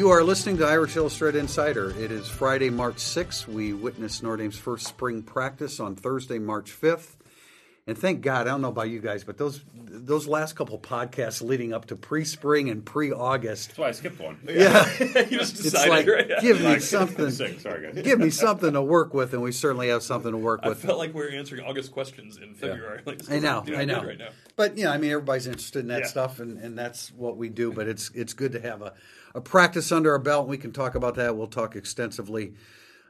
You are listening to Irish Illustrated Insider. It is Friday, March 6th. We witnessed Notre Dame's first spring practice on Thursday, March 5th. And thank God, I don't know about you guys, but those those last couple podcasts leading up to pre-spring and pre-August, That's why I skipped one. yeah, you just decided, like right? give me something, Sorry, guys. give me something to work with, and we certainly have something to work with. I felt like we were answering August questions in February. Like, I know, I know. Right now. But yeah, I mean, everybody's interested in that Yeah. stuff, and, and that's what we do. But it's it's good to have a, a practice under our belt. We can talk about that. We'll talk extensively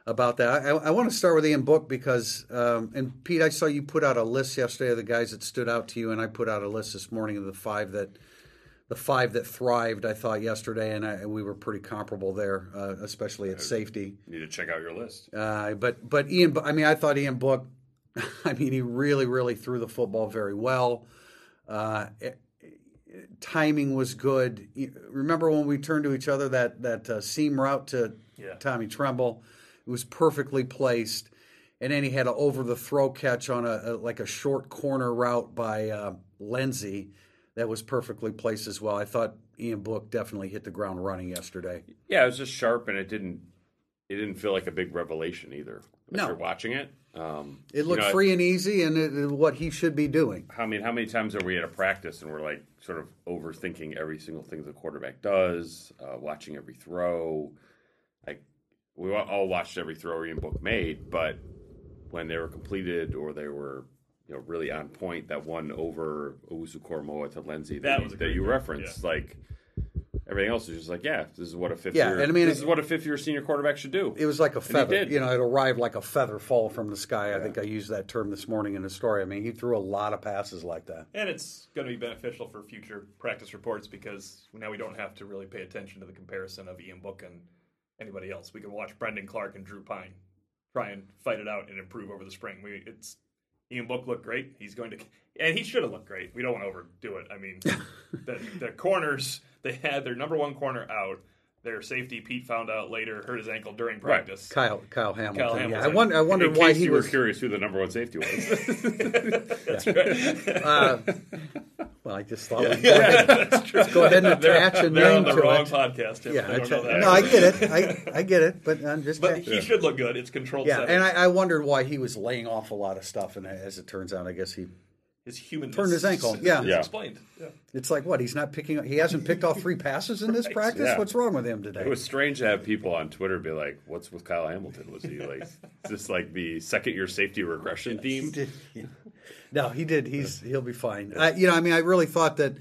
about that. I, I want to start with Ian Book because, um, and Pete, I saw you put out a list yesterday of the guys that stood out to you, and I put out a list this morning of the five that the five that thrived. I thought yesterday, and, I, we were pretty comparable there, uh, especially at safety. You Need to check out your list. Uh, but but Ian, I mean, I thought Ian Book. I mean, he really really threw the football very well. Uh, it- timing was good. Remember when we turned to each other that that uh, seam route to Yeah. Tommy Tremble? It was perfectly placed, and then he had an over the throw catch on a, a like a short corner route by uh, that was perfectly placed as well. I thought Ian Book definitely hit the ground running yesterday. Yeah, it was just sharp, and it didn't. It didn't feel like a big revelation either. If No. you're watching it, um, It looked you know, free and easy, and it, it- what he should be doing. I mean, how many times are we at a practice and we're like sort of overthinking every single thing the quarterback does, uh, watching every throw? Like we all- all watched every throw Ian Book made, but when they were completed or they were you know really on point, that one over Owusu-Koramoah to Lenzy that, That you- was that you throw, referenced, like. Everything else is just like, yeah, this is what a fifth Yeah, year. and I mean, this it- is what a fifth year senior quarterback should do. It was like a feather. did. You know, it arrived like a feather fall from the sky. I think I used that term this morning in the story. I mean, he threw a lot of passes like that. And it's going to be beneficial for future practice reports because now we don't have to really pay attention to the comparison of Ian Book and anybody else. We can watch Brendan Clark and Drew Pyne try and fight it out and improve over the spring. We it's Ian Book looked great. He's going to and he should have looked great. We don't want to overdo it. I mean, the the corners they had their number one corner out. Their safety Pete found out later hurt his ankle during practice. Kyle Kyle Hamilton. Kyle Yeah, I wonder. I wondered In why case he you was. were curious who the number one safety was. That's right. Uh, well, I just thought we'd go, ahead, let's go ahead and attach a They're name on the to wrong it. podcast. Tim. Yeah, They I don't know that. no, I get it. I, I get it, but I'm just. But checking. he should look good. It's controlled yeah, setting. and I, I wondered why he was laying off a lot of stuff, and as it turns out, I guess he. His human Turned his ankle, yeah. Yeah. explained. Yeah. It's like what he's not picking. He hasn't picked off three passes in this practice. yeah. What's wrong with him today? It was strange to have people on Twitter be like, "What's with Kyle Hamilton? Was he like, is this like the second year safety regression theme?" did. Yeah. No, he did. He's he'll be fine. I, you know, I mean, I really thought that.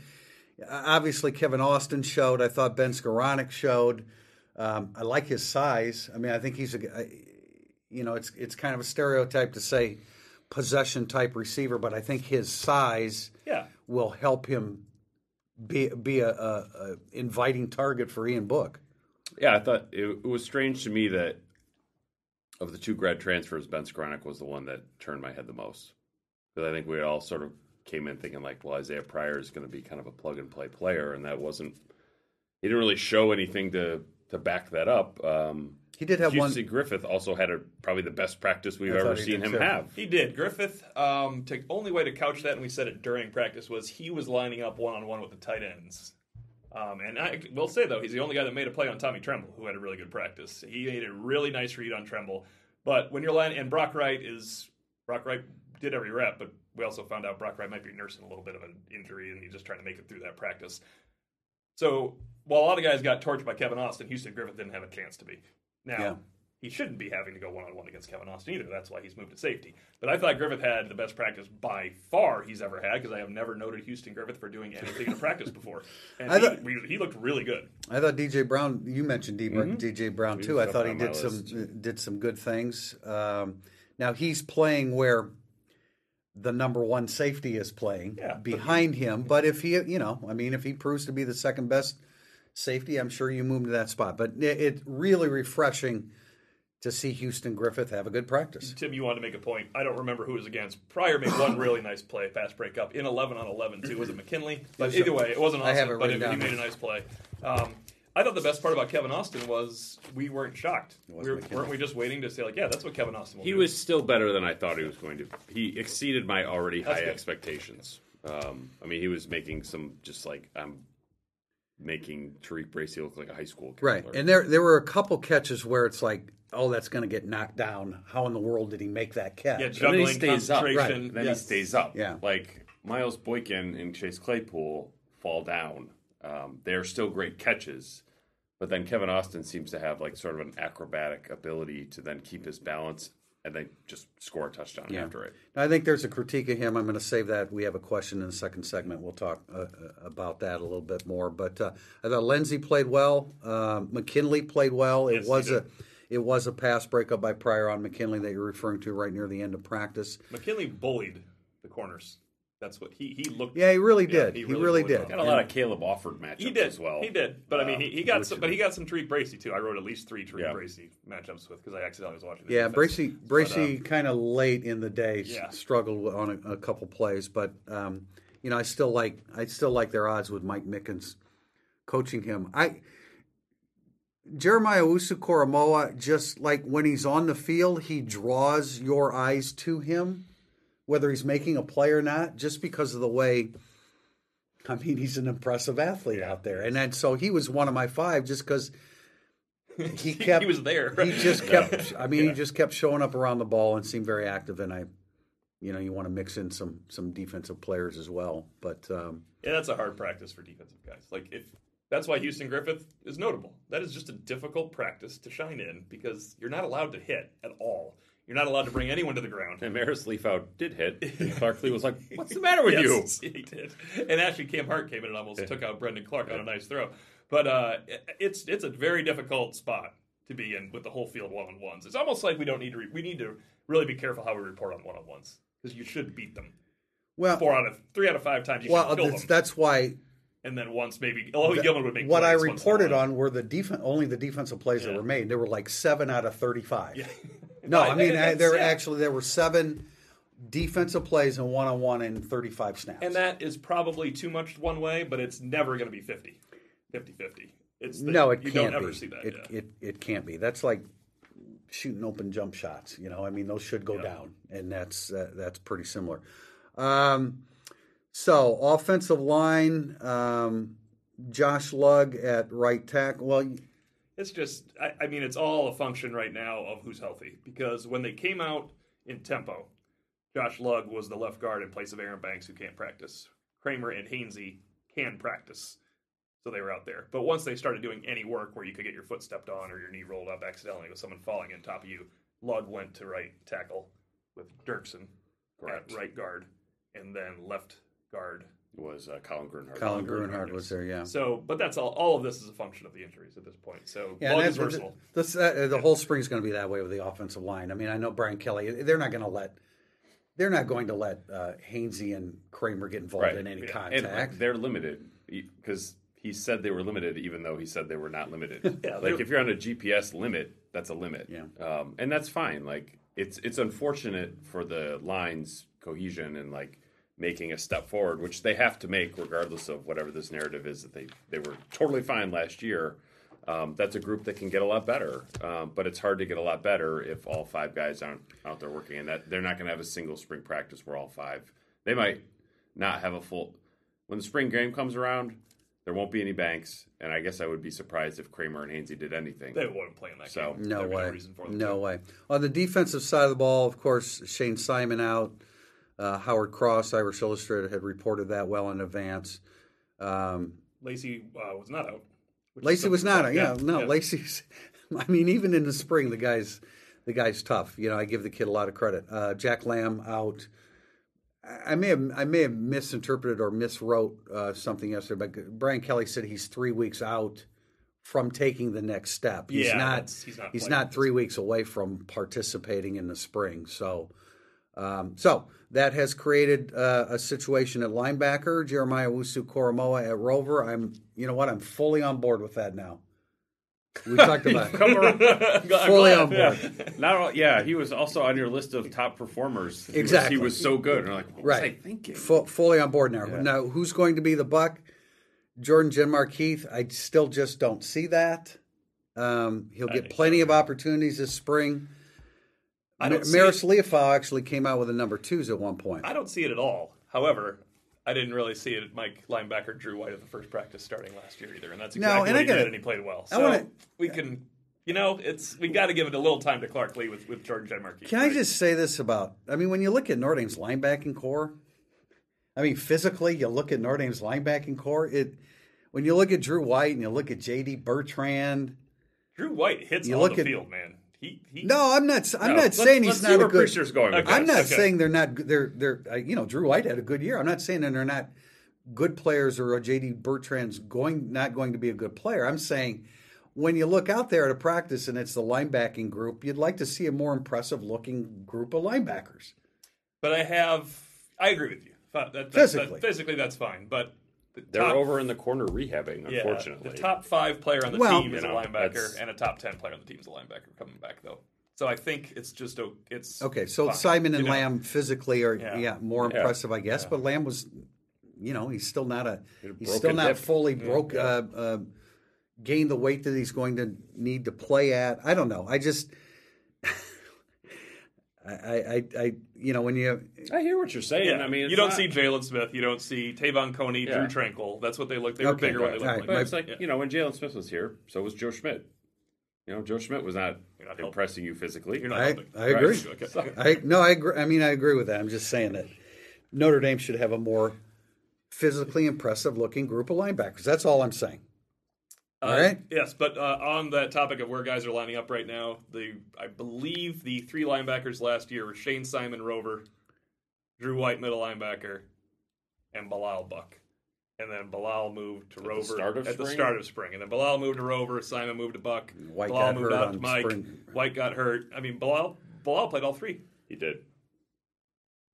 uh, Obviously, Kevin Austin showed. I thought Ben Skowronek showed. Um, I like his size. I mean, I think he's a. You know, it's it's kind of a stereotype to say possession type receiver, but I think his size Yeah. will help him be be a, a, a inviting target for Ian Book. Yeah, I thought it, it was strange to me that of the two grad transfers, Ben Skowronek was the one that turned my head the most because I think we all sort of came in thinking like, well, Isaiah Pryor is going to be kind of a plug and play player, and that wasn't. He didn't really show anything to to back that up. Um, He did have one. QC Griffith also had a probably the best practice we've I ever thought he seen did him too. have. He did. Griffith, um, to, only way to couch that, and we said it during practice, was he was lining up one on one with the tight ends. Um, and I will say, though, he's the only guy that made a play on Tommy Tremble, who had a really good practice. He made a really nice read on Tremble. But when you're lining, and Brock Wright is, Brock Wright did every rep, but we also found out Brock Wright might be nursing a little bit of an injury, and he's just trying to make it through that practice. So while a lot of guys got torched by Kevin Austin, Houston Griffith didn't have a chance to be. Now, Yeah. he shouldn't be having to go one on one against Kevin Austin either. That's why he's moved to safety. But I thought Griffith had the best practice by far he's ever had because I have never noted Houston Griffith for doing anything in a practice before. And I he, thought- he looked really good. I thought DJ Brown. You mentioned D- DJ Brown He too. I thought he did some list. did some good things. Um, now he's playing where the number one safety is playing Yeah, but behind him. But if he, you know, I mean, if he proves to be the second best safety, I'm sure you moved to that spot. But it, it really refreshing to see Houston Griffith have a good practice. Tim, you wanted to make a point. I don't remember who was against. Pryor made one really nice play, pass breakup in 11 on 11 too. Was it McKinley? But either way, it wasn't I have it but written it, he made a nice play. Um, I thought the best part about Kevin Austin was we weren't shocked. We were, weren't we just waiting to say like, yeah, that's what Kevin Austin will He do. was still better than I thought he was going to. He exceeded my already That's high good. expectations. Um, I mean, he was making some just like um, making Tariq Bracy look like a high school kid. Right, and there there were a couple catches where it's like, oh, that's going to get knocked down. How in the world did he make that catch? Yeah, and then he juggling, stays up. concentration. And then yes. he stays up. Yeah. Like Miles Boykin and Chase Claypool fall down. Um, they're still great catches, but then Kevin Austin seems to have like sort of an acrobatic ability to then keep his balance and they just score a touchdown Yeah. after it. I think there's a critique of him. I'm going to save that. We have a question in the second segment. We'll talk uh, uh, about that a little bit more. But uh, I thought Lenzy played well. Um McKinley played well. It Yes, was a it was a pass breakup by Pryor on McKinley that you're referring to right near the end of practice. McKinley bullied the corners. That's what he he looked. Yeah, he really Yeah, did. he he, really really, did. them. Got a lot of Caleb Offord matchups He did as well. He did, but I mean, he, he got some, but he got some Tariq Bracy too. I wrote at least three Tariq Yeah. Bracy matchups with because I accidentally was watching. Yeah, defense. Bracy Bracy But, uh, kind of late in the day Yeah. struggled on a, a couple plays, but um, you know I still like I still like their odds with Mike Mickens coaching him. I Jeremiah Owusu-Koramoah just like when he's on the field, he draws your eyes to him, whether he's making a play or not, just because of the way. I mean, he's an impressive athlete out there, and then so he was one of my five just because he kept he was there. he just kept. I mean, he just kept showing up around the ball and seemed very active. And I, you know, you want to mix in some some defensive players as well. But um, Yeah, that's a hard practice for defensive guys. Like if that's why Houston Griffith is notable. That is just a difficult practice to shine in because you're not allowed to hit at all. You're not allowed to bring anyone to the ground. And Marist Liufau did hit. And Clark Lea was like, "What's the matter with Yes, he did. And actually, Cam Hart came in and almost took out Brendan Clark on a nice throw. But uh, it's it's a very difficult spot to be in with the whole field one on ones. It's almost like we don't need to re- we need to really be careful how we report on one on ones because you should beat them well, four out of three out of five times. You well, should kill that's, them, that's why and then once maybe Eloy Gilman would make what I plays once in a reported on were the defense only the defensive plays that were made. There were like seven out of thirty five. Yeah. No, I mean That's- there were actually there were seven defensive plays and one on one in thirty five snaps. And that is probably too much one way, but it's never going to be 50. 50 50. It's the, no, it you can't don't ever see that. It, yeah. it it can't be. That's like shooting open jump shots. You know, I mean, those should go Yeah. down, and that's uh, that's pretty similar. Um, so offensive line, um, Josh Lugg at right tackle. Well, It's just, I, I mean, it's all a function right now of who's healthy. Because when they came out in tempo, Josh Lugg was the left guard in place of Aaron Banks, who can't practice. Kraemer and Hainsey can practice, so they were out there. But once they started doing any work where you could get your foot stepped on or your knee rolled up accidentally with someone falling on top of you, Lugg went to right tackle with Dirksen Correct. at right guard, and then left guard was uh, Colin Grunhard. Colin Grunhard, Grunhard yes. was there. Yeah. So, but that's all. All of this is a function of the injuries at this point. So, Yeah, Lugg and is that's- versatile. this, uh, the whole spring's going to be that way with the offensive line. I mean, I know Brian Kelly. They're not going to let. They're not going to let uh, Hainsey and Kraemer get involved Right. in any Yeah. and contact. they're limited because he said they were limited, even though he said they were not limited. Yeah, like if you're on a GPS limit, that's a limit. Yeah. um, and that's fine. Like it's it's unfortunate for the lines cohesion and like making a step forward, which they have to make regardless of whatever this narrative is that they they were totally fine last year. Um, that's a group that can get a lot better, um, but it's hard to get a lot better if all five guys aren't out there working, and that they're not going to have a single spring practice where all five. They might not have a full. When the spring game comes around, there won't be any banks, and I guess I would be surprised if Kraemer and Hainsey did anything. They wouldn't play in that So- game. No There'd way. reason for them No way. On the defensive side of the ball, of course, Shayne Simon out. Uh, Howard Cross, Irish Illustrated, had reported that well in advance. Um, Lacey uh, was not out. Lacey was not. something- Yeah, no, Lacey's. I mean, even in the spring, the guy's the guy's tough. You know, I give the kid a lot of credit. Uh, Jack Lamb out. I may have I may have misinterpreted or miswrote uh, something yesterday, but Brian Kelly said he's three weeks out from taking the next step. He's Yeah, not. he's not playing. not three weeks away from participating in the spring. So, um, so that has created uh, a situation at linebacker. Jeremiah Owusu-Koramoah at Rover. I'm, you know what? I'm fully on board with that now. We talked about it. Come around. fully on board. Yeah. Not all, yeah, he was also on your list of top performers. He was- Exactly. he was so good. And like, what was I Right. thinking? Fu- fully on board now. Now, who's going to be the buck? Jordan Genmark Heath. I still just don't see that. Um, he'll get plenty so, of opportunities this spring. I don't Mar- Marist Liufau actually came out with a number twos at one point. I don't see it at all. However, I didn't really see it. Mike linebacker Drew White at the first practice starting last year either, and that's No, exactly and what I he gotta- did, and he played well. So wanna- we can, you know, it's we got to give it a little time to Clark Lea with with Jordan Genmark Heath. Can I just say this about? I mean, when you look at Notre Dame's linebacking core, I mean, physically, you look at Notre Dame's linebacking core. It when you look at Drew White and you look at J.D. Bertrand. Drew White hits You on look the at- field, man. He, he No, I'm not. I'm No, not saying he's not a good. Priester's going Okay. I'm not Okay. saying they're not. They're they're. uh, You know, Drew White had a good year. I'm not saying that they're not good players or J.D. Bertrand's going not going to be a good player. I'm saying when you look out there at a practice and it's the linebacking group, you'd like to see a more impressive looking group of linebackers. But I have, I agree with you. That, that, Physically. that- physically that's fine. But They're top, over in the corner rehabbing, yeah, unfortunately. the top five player on the Well- team is You a linebacker, that's- and a top ten player on the team is a linebacker coming back though. So I think it's just a, it's Okay, so fine, Simon and you know? Lamb physically are yeah, Yeah. more Yeah. impressive, I guess. But Lamb was, you know, he's still not a He had a he's still not hip. fully broke uh, uh, gained the weight that he's going to need to play at. I don't know. I just. I, I, I, you know, when you, I hear what you're saying. Yeah, I mean, it's you don't not- see Jaylon Smith, you don't see Te'von Coney, Yeah. Drew Tranquill. That's what they look. They were Okay, bigger when they right, looked all right, like. But my- it's like Yeah. you know when Jaylon Smith was here, so was Joe Schmidt. You know, Joe Schmidt was not, You're not helping. impressing you physically. You're not I, helping. I agree. Right. Okay. I no, I agree. I mean, I agree with that. I'm just saying that Notre Dame should have a more physically impressive looking group of linebackers. That's all I'm saying. All Uh, right. Yes, but uh, on that topic of where guys are lining up right now, the I believe the three linebackers last year were Shayne Simon Rover, Drew White middle linebacker, and Bilal Buck. And then Bilal moved to the Rover start of at the start of spring. And then Bilal moved to Rover, Simon moved to Buck, White Bilal got moved hurt out on to Mike, spring. White got hurt. I mean, Bilal Bilal played all three. He did.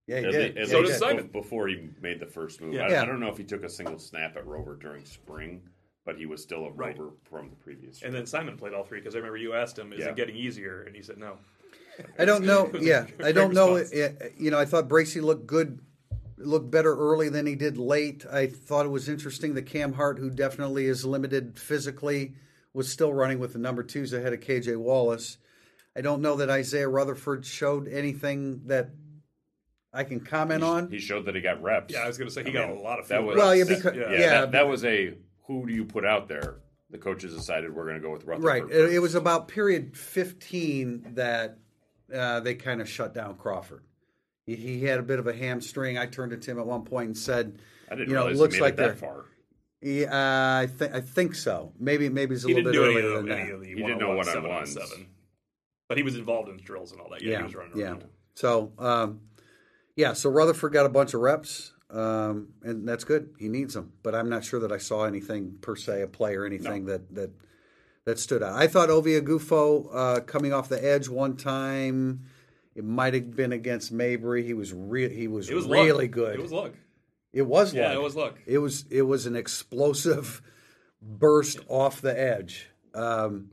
Yeah, he At did. le- So he did. Simon. Before he made the first move, Yeah. I, Yeah. I don't know if he took a single snap at Rover during spring, but he was still a Right. Rover from the previous year. And then Simon played all three because I remember you asked him, "Is Yeah. it getting easier?" And he said, "No." I don't know. It was a Yeah, I don't know. response. Uh, You know, I thought Bracy looked good, looked better early than he did late. I thought it was interesting that Cam Hart, who definitely is limited physically, was still running with the number twos ahead of KJ Wallace. I don't know that Isaiah Rutherford showed anything that I can comment on. he showed that he got reps. Yeah, I was going to say he I got mean, a lot of that field was Well, yeah, reps. because- yeah, yeah. that, that was a who do you put out there? The coaches decided we're going to go with Rutherford. Right. It, it was about period 15 that uh, they kind of shut down Crawford. He, he had a bit of a hamstring. I turned to Tim at one point and said, I didn't you know, it realize looks he made like it that far. Yeah, uh, I think I think so. Maybe maybe it's a he little didn't bit do earlier than that. of the He didn't know one-on-one, one-on-ones. seven-on-seven. But he was involved in drills and all that. Yeah, he Yeah, was running yeah. around. So um, yeah, so Rutherford got a bunch of reps, um, and that's good. He needs them, but I'm not sure that I saw anything per se, a play or anything that that that stood out. I thought Ovie Oghoufo uh, coming off the edge one time. It might have been against Mabry. He was re- he was, It was really luck. good. It was luck. It was Yeah, luck. it was luck. It was it was an explosive burst off the edge. Um,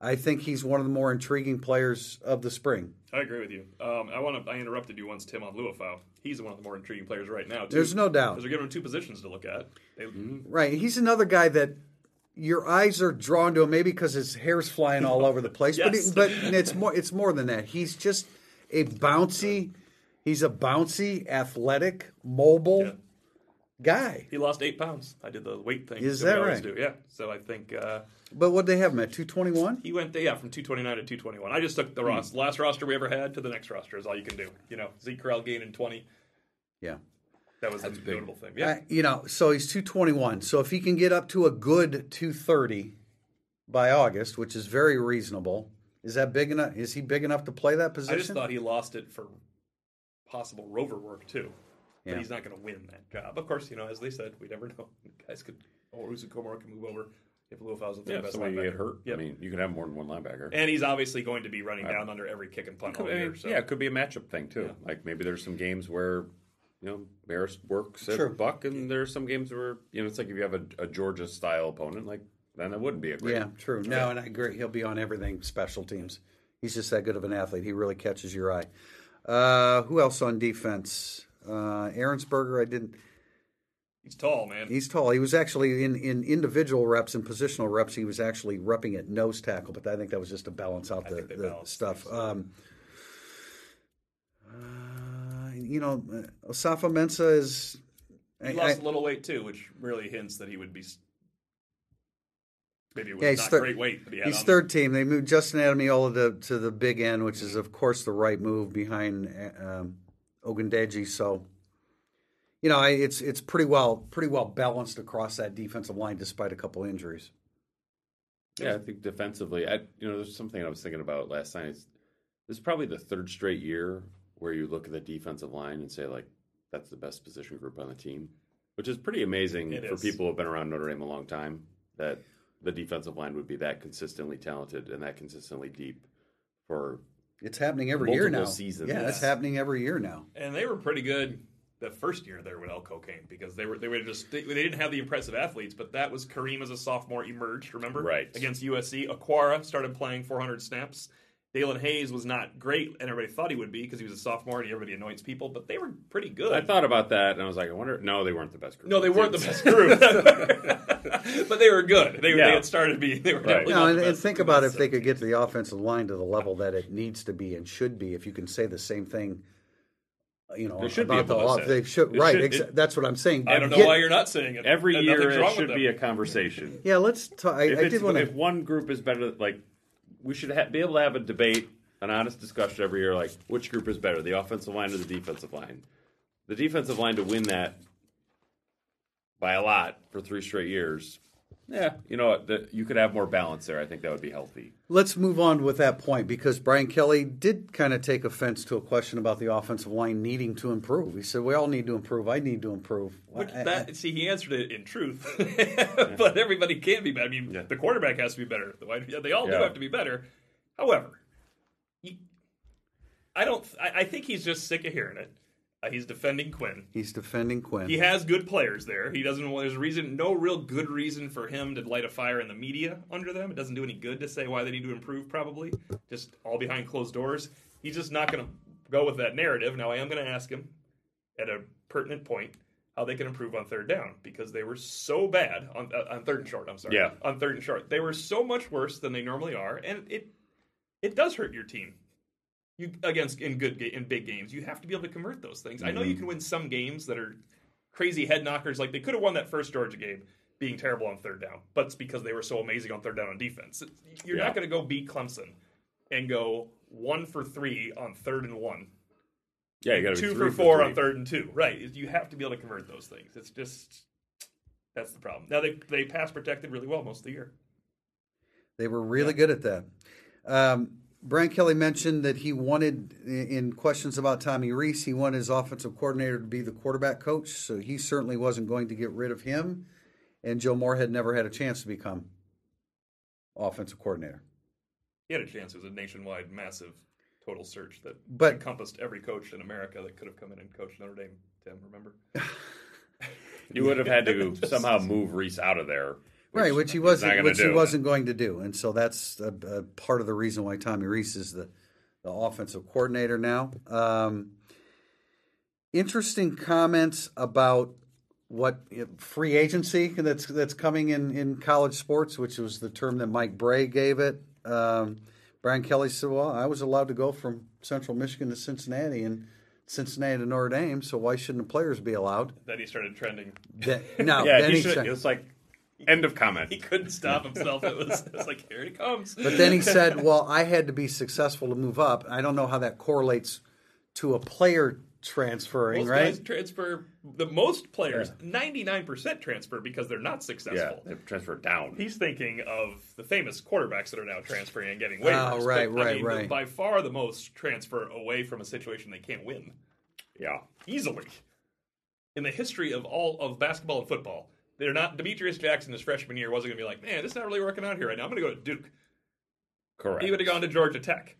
I think he's one of the more intriguing players of the spring. I agree with you. Um, I want to. I interrupted you once, Tim, on Liufau. He's one of the more intriguing players right now. Too, There's no doubt. because they're giving him two positions to look at. They, Right. He's another guy that your eyes are drawn to him maybe because his hair's flying all over the place. Yes. But he, but it's more it's more than that. He's just a bouncy. He's a bouncy, athletic, mobile Yeah. Guy. He lost eight pounds. I did the weight thing. Is we that right? Do. Yeah. So I think uh, But what did they have him at two twenty one? he went yeah from 229 to 221. I just took the ros- last roster we ever had to the next roster is all you can do. You know, Zeke Correll gaining 20. Yeah. That was the big. notable thing. Yeah. Uh, you know, so he's 221. So if he can get up to a good 230 by August, which is very reasonable, is that big enough? Is he big enough to play that position? I just thought he lost it for possible rover work too. Yeah. He's not going to win that job. Of course, you know, as they said, we never know. Guys could, or Owusu-Koramoah can move over if Liufau's the Yeah, if best somebody linebacker. get hurt. Yep. I mean, you can have more than one linebacker. and he's obviously going to be running down under every kick and punt all Could- I year. mean, So. Yeah, it could be a matchup thing too. Yeah. Like maybe there's some games where you know Barris works at Sure. Buck, and there's some games where you know it's like if you have a, a Georgia style opponent, like then it wouldn't be a great. Yeah, true. No, and I agree. He'll be on everything special teams. He's just that good of an athlete. He really catches your eye. Uh, who else on defense? Uh, Aaronsberger, I didn't. He's tall, man. He's tall. He was actually in, in individual reps and positional reps. He was actually repping at nose tackle, but I think that was just to balance out the, the stuff. Um, uh, you know, uh, Osafa Mensa is. He I- lost I- a little weight too, which really hints that he would be. Maybe it was Yeah, he's not thir- great weight that he. He's third team. They moved Justin Ademilola to, to the big end, which is of course the right move behind um, Ogundeji. So, you know, it's it's pretty well pretty well balanced across that defensive line, despite a couple injuries. Yeah, I think defensively, I you know, there's something I was thinking about last night. It's, this is probably the third straight year where you look at the defensive line and say like that's the best position group on the team, which is pretty amazing It for is. people who have been around Notre Dame a long time. That the defensive line would be that consistently talented and that consistently deep for It's happening every year now. Seasons. Yeah, it's happening every year now. and they were pretty good the first year there with Elko came because they were they were just they, they didn't have the impressive athletes, but that was Kareem as a sophomore emerged. Remember, Right. against USC, Okwara started playing 400 snaps. Daelin Hayes was not great, and everybody thought he would be because he was a sophomore and everybody anoints people, but they were pretty good. I thought about that and I was like, I wonder. No, they weren't the best group. no, they weren't the best group, but they were good. They, Yeah. they had started being. They were Right. definitely No, not and, the and think the about best if they could get the offensive line to the level that it needs to be and should be. If you can say the same thing, you know, They should be about the able off, they should It right. should- ex- it- that's what I'm saying. I don't know Get- why you're not saying it. Every year it should be a conversation. Yeah, let's talk. I, if, I did want if one group is better, like we should ha- be able to have a debate, an honest discussion every year, like which group is better, the offensive line or the defensive line. The defensive line to win that by a lot for three straight years. Yeah, you know what? The, you could have more balance there. I think that would be healthy. Let's move on with that point because Brian Kelly did kind of take offense to a question about the offensive line needing to improve. He said, "We all need to improve. I need to improve." Which I- that, see, he answered it in truth, but everybody can be better. I mean, Yeah. the quarterback has to be better. The wide- yeah, They all do Yeah. have to be better. However, he, I don't. I, I think he's just sick of hearing it. Uh, he's defending Quinn. he's defending Quinn. He has good players there. He doesn't. There's a reason, no real good reason for him to light a fire in the media under them. It doesn't do any good to say why they need to improve. Probably just all behind closed doors. He's just not going to go with that narrative. Now I am going to ask him at a pertinent point how they can improve on third down because they were so bad on uh, on third and short. I'm sorry. Yeah. on third and short, they were so much worse than they normally are, and it it does hurt your team. You against in good ga- in big games, you have to be able to convert those things. I know you can win some games that are crazy head knockers, like they could have won that first Georgia game being terrible on third down, but it's because they were so amazing on third down on defense. You're Yeah. not going to go beat Clemson and go one for three on third and one Yeah, you got to two be for three four three. on third and two. Right. You have to be able to convert those things. It's just that's the problem. Now they they pass protected really well most of the year. They were really good at that. Um, Brian Kelly mentioned that he wanted, in questions about Tommy Rees, he wanted his offensive coordinator to be the quarterback coach. So he certainly wasn't going to get rid of him. And Joe Moore had never had a chance to become offensive coordinator. He had a chance. It was a nationwide, massive, total search that But- encompassed every coach in America that could have come in and coached Notre Dame. Tim, remember? You would have had to somehow move Rees out of there, right, which he wasn't, which he do. wasn't going to do, and so that's a, a part of the reason why Tommy Rees is the, the offensive coordinator now. Um, interesting comments about what free agency that's that's coming in in college sports, which was the term that Mike Brey gave it. Um, Brian Kelly said, "Well, I was allowed to go from Central Michigan to Cincinnati and Cincinnati to Notre Dame, so why shouldn't the players be allowed?" Then he started trending. Then, no, yeah, he he should. said, It was like end of comment. He couldn't stop himself. It was, it was like, here he comes. But then he said, "Well, I had to be successful to move up." I don't know how that correlates to a player transferring, most right? guys transfer. The most players, ninety nine percent transfer because they're not Yeah, successful. they transfer down. He's thinking of the famous quarterbacks that are now transferring and getting waivers. Oh, right, but, I right, mean, right. By far, the most transfer away from a situation they can't win yeah, easily in the history of all of basketball and football. They're not. Demetrius Jackson, his freshman year, wasn't going to be like, man, this is not really working out here right now. I'm going to go to Duke. correct. He would have gone to Georgia Tech.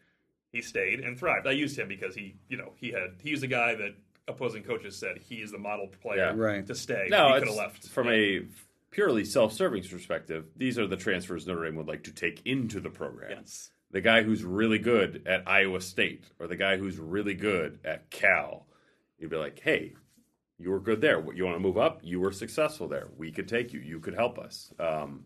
He stayed and thrived. I used him because he, you know, he had he was the guy that opposing coaches said he is the model player Yeah. Right. to stay. No, he could have left from a purely self-serving perspective. These are the transfers Notre Dame would like to take into the program. Yes. The guy who's really good at Iowa State, or the guy who's really good at Cal. You'd be like, "Hey, you were good there. You want to move up? You were successful there. We could take you. You could help us." Um,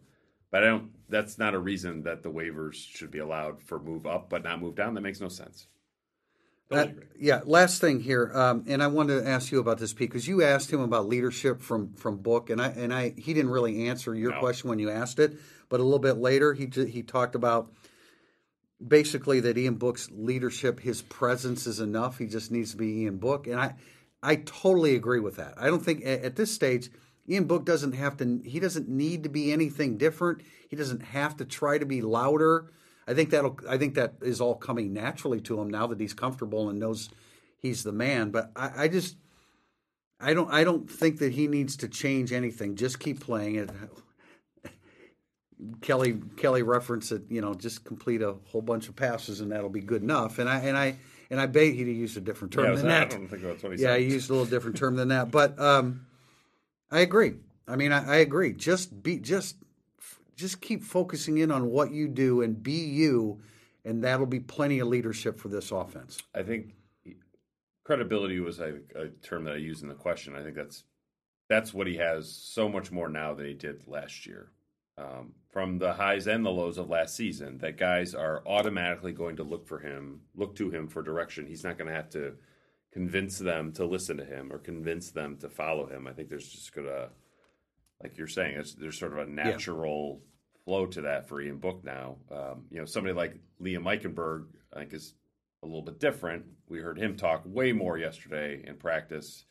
but I don't. That's not a reason that the waivers should be allowed for move up, but not move down. That makes no sense. Uh, yeah. Last thing here, um, and I wanted to ask you about this, Pete, because you asked him about leadership from from book, and I and I he didn't really answer your No. question when you asked it, but a little bit later he he talked about basically that Ian Book's leadership, his presence is enough. He just needs to be Ian Book, and I I totally agree with that. I don't think at, this stage. Ian Book doesn't have to. He doesn't need to be anything different. He doesn't have to try to be louder. I think that'll. I think that is all coming naturally to him now that he's comfortable and knows he's the man. But I, I just, I don't. I don't think that he needs to change anything. Just keep playing it. Kelly Kelly referenced it. You know, just complete a whole bunch of passes and that'll be good enough. And I and I and I bet he used a different term Yeah, than so I that. don't think that's what he Yeah, said. he used a little different term than that, but um, I agree. I mean, I, I agree. Just be just just keep focusing in on what you do and be you, and that'll be plenty of leadership for this offense. I think credibility was a, a term that I used in the question. I think that's that's what he has so much more now than he did last year. Um, from the highs and the lows of last season, that guys are automatically going to look for him, look to him for direction. He's not going to have to convince them to listen to him or convince them to follow him. I think there's just gonna, like you're saying, it's, there's sort of a natural flow to that for Ian Book now. Um, you know, somebody like Liam Eichenberg, I think, is a little bit different. We heard him talk way more yesterday in practice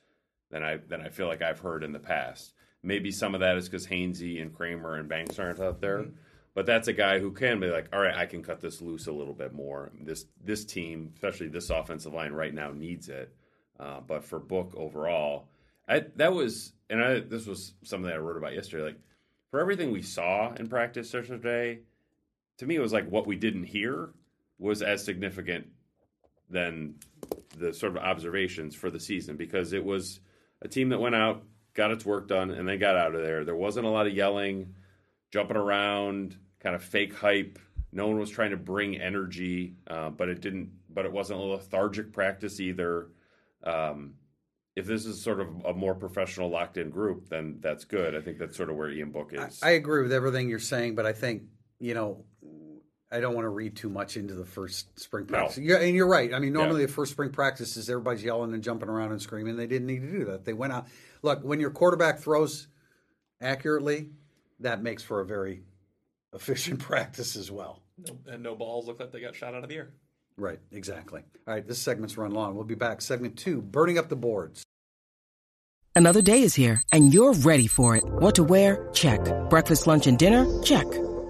than I than I feel like I've heard in the past. Maybe some of that is because Hainsey and Kraemer and Banks aren't out there. But that's a guy who can be like, all right, I can cut this loose a little bit more. This this team, especially this offensive line right now, needs it. Uh, but for Book overall, I, that was, and I, this was something I wrote about yesterday. Like for everything we saw in practice yesterday, to me, it was like what we didn't hear was as significant than the sort of observations for the season because it was a team that went out, got its work done, and they got out of there. There wasn't a lot of yelling, jumping around, kind of fake hype. No one was trying to bring energy, uh, but it didn't. But it wasn't a lethargic practice either. Um, if this is sort of a more professional, locked-in group, then that's good. I think that's sort of where Ian Book is. I agree with everything you're saying, but I think you know. I don't want to read too much into the first spring practice. Yeah, and you're right. I mean, normally the first spring practice is everybody's yelling and jumping around and screaming. They didn't need to do that. They went out. Look, when your quarterback throws accurately, that makes for a very efficient practice as well. And no balls look like they got shot out of the air. Right, exactly. All right, this segment's run long. We'll be back. Segment two burning up the boards. Another day is here, and you're ready for it. What to wear? Check. Breakfast, lunch, and dinner? Check.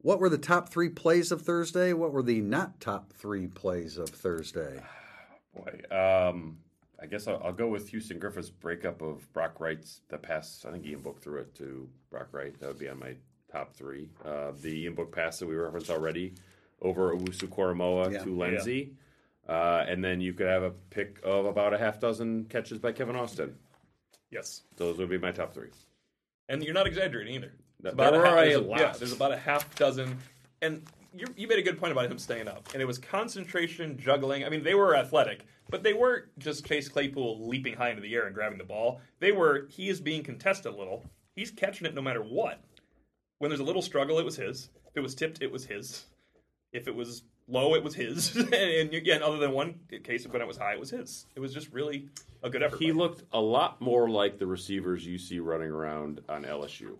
What were the top three plays of Thursday? What were the not top three plays of Thursday? Boy, um, I guess I'll, I'll go with Houston Griffith's breakup of Brock Wright's the pass. I think Ian Book threw it to Brock Wright. That would be on my top three. Uh, the Ian Book pass that we referenced already over Owusu-Koramoah Yeah. to Lenzy. Uh, and then you could have a pick of about a half dozen catches by Kevin Austin. Yes, Those would be my top three. and you're not exaggerating either. There About were half, a there's a- lot. Yeah, there's about a half dozen, and you you made a good point about him staying up, and it was concentration, juggling. I mean, they were athletic, but they weren't just Chase Claypool leaping high into the air and grabbing the ball. They were he is being contested a little. He's catching it no matter what. When there's a little struggle, it was his. If it was tipped, it was his. If it was low, it was his. and, and again, other than one case of when it was high, it was his. It was just really a good effort. He looked a lot more like the receivers you see running around on LSU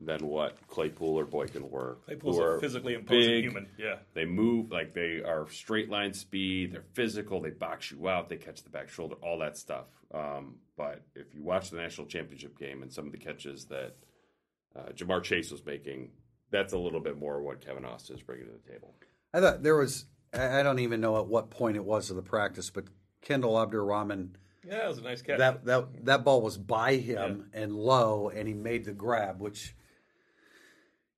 than what Claypool or Boykin were. Claypool's who a physically imposing big, human. Yeah. They move like they are straight line speed. They're physical. They box you out. They catch the back shoulder. All that stuff. Um, but if you watch the national championship game and some of the catches that uh, Ja'Marr Chase was making, that's a little bit more what Kevin Austin is bringing to the table. I thought there was, I I don't even know at what point it was of the practice, but Kendall Abdur-Rahman, Yeah, it was a nice catch. that, that, that ball was by him and low, and he made the grab, which And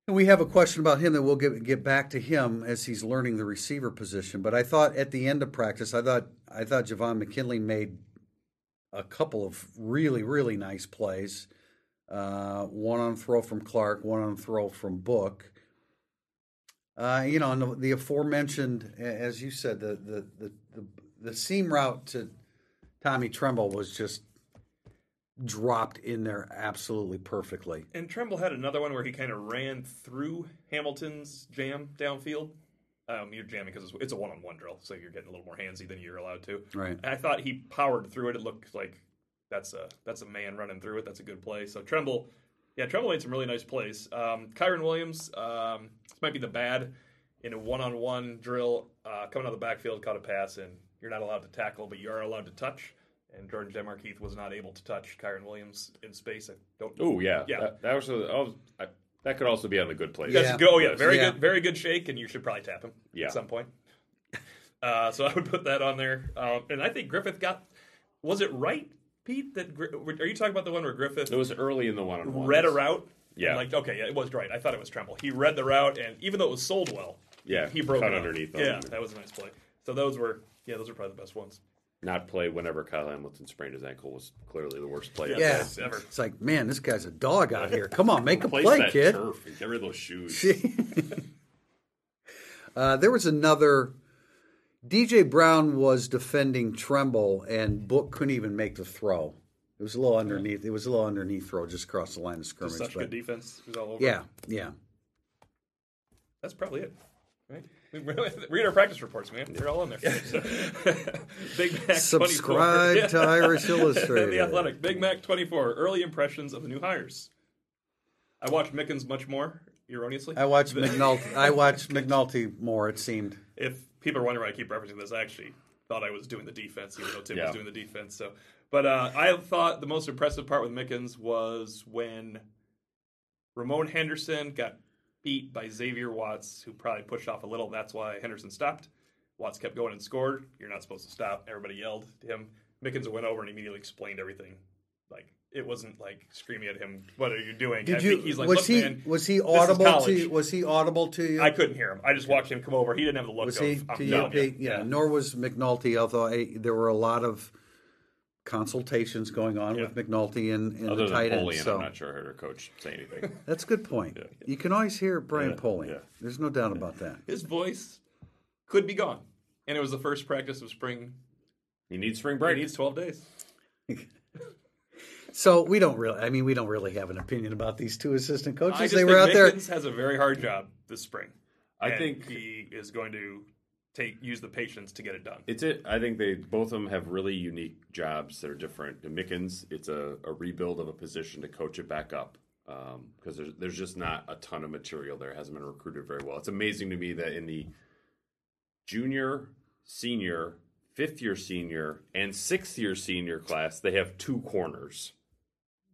we have a question about him that we'll get get back to him as he's learning the receiver position. But I thought at the end of practice, I thought I thought Javon McKinley made a couple of really really nice plays. Uh, one on throw from Clark, one on throw from Book. Uh, you know, and the, the aforementioned, as you said, the the, the the the seam route to Tommy Tremble was just dropped in there absolutely perfectly. And Tremble had another one where he kind of ran through Hamilton's jam downfield. Um, you're jamming because it's, it's a one-on-one drill, so you're getting a little more handsy than you're allowed to. Right. And I thought he powered through it. It looked like that's a that's a man running through it. That's a good play. So Tremble, yeah, Tremble made some really nice plays. Um, Kyren Williams, um, this might be the bad in a one-on-one drill, uh, coming out of the backfield, caught a pass, and you're not allowed to tackle, but you are allowed to touch. And Jordan Genmark Heath was not able to touch Kyren Williams in space. I don't. Oh yeah, Yeah. That, that was, a, I was I, that could also be on the good place. That's Yeah. go. Oh yeah, very Yeah. good, very good shake, and you should probably tap him Yeah. at some point. Uh, so I would put that on there, um, and I think Griffith got. Was it right, Pete? That are you talking about the one where Griffith It was early in the one on one. read a route? Yeah. Like okay, yeah, it was right. I thought it was Tremble. He read the route, and even though it was sold well, Yeah, he broke cut it up. underneath them. Yeah, that was a nice play. So those were yeah, those were probably the best ones. Not play whenever Kyle Hamilton sprained his ankle was clearly the worst play. of Yeah, ever. it's like, man, this guy's a dog out here. Come on, make a play, that kid. turf and get rid of those shoes. uh, there was another. DJ Brown was defending Tremble, and Book couldn't even make the throw. It was a little underneath. It was a little underneath throw, just across the line of scrimmage. Just such but good defense. It was all over. yeah, yeah. That's probably it. Right? Read our practice reports, man. They're all in there. Big Mac Subscribe to Irish Illustrated. the Athletic. Big Mac 24. Early impressions of the new hires. I watched Mickens much more, erroneously. I watched McNulty. I watched McNulty more. It seemed. if people are wondering why I keep referencing this, I actually thought I was doing the defense, even though Tim Yeah. was doing the defense. So, but uh, I thought the most impressive part with Mickens was when Ramon Henderson got beat by Xavier Watts, who probably pushed off a little. That's why Henderson stopped. Watts kept going and scored. You're not supposed to stop. Everybody yelled to him. Mickens went over and immediately explained everything. Like it wasn't like screaming at him, "What are you doing?" Did I you? he's like, was "Look, he? man, was he audible to? you? Was he audible to you? I couldn't hear him. I just watched him come over. He didn't have the look was of he to you. Pete? Yeah, Nor was McNulty. Although I, there were a lot of consultations going on with McNulty and, and Other the tight than end. Polian, So I'm not sure I heard her coach say anything. that's a good point. You can always hear Brian Yeah, Polian. yeah. There's no doubt about that. his voice could be gone. And it was the first practice of spring. he needs spring break. He needs 12 days. So we don't really. I mean, we don't really have an opinion about these two assistant I coaches. just They think were out there. Mickens has a very hard job this spring. I And think he is going to take use the patience to get it done. It's it. I think they both of them have really unique jobs that are different. In Mickens, it's a, a rebuild of a position to coach it back up um, because there's there's just not a ton of material there. It hasn't been recruited very well. It's amazing to me that in the junior, senior, fifth year senior, and sixth year senior class, they have two corners.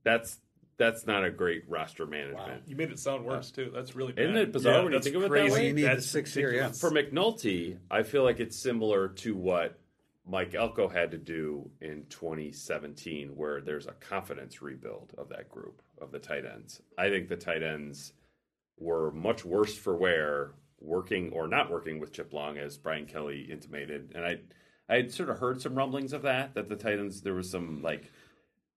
That's that's not a great roster management. You made it sound worse too. That's really bad. Isn't it bizarre when you that's think of it that crazy. way? You need That's the sixth year, yeah. For McNulty, I feel like it's similar to what Mike Elko had to do in 2017, where there's a confidence rebuild of that group of the tight ends. I think the tight ends were much worse for wear working or not working with Chip Long, as Brian Kelly intimated. And I, I had sort of heard some rumblings of that, that the Titans there was some like,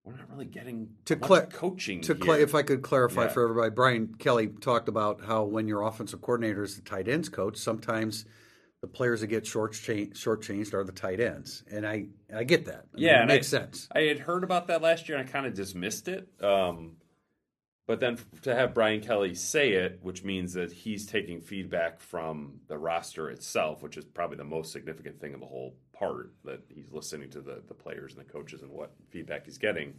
we're not really getting To cla- coaching To here. cla if I could clarify Yeah. for everybody, Brian Kelly talked about how when your offensive coordinator is the tight ends coach, sometimes the players that get short shortchanged are the tight ends, and I I get that. I mean, Yeah, it and I- makes sense. I had heard about that last year and I kind of dismissed it. Um, but then to have Brian Kelly say it, which means that he's taking feedback from the roster itself, which is probably the most significant thing of the whole part, that he's listening to the, the players and the coaches and what feedback he's getting.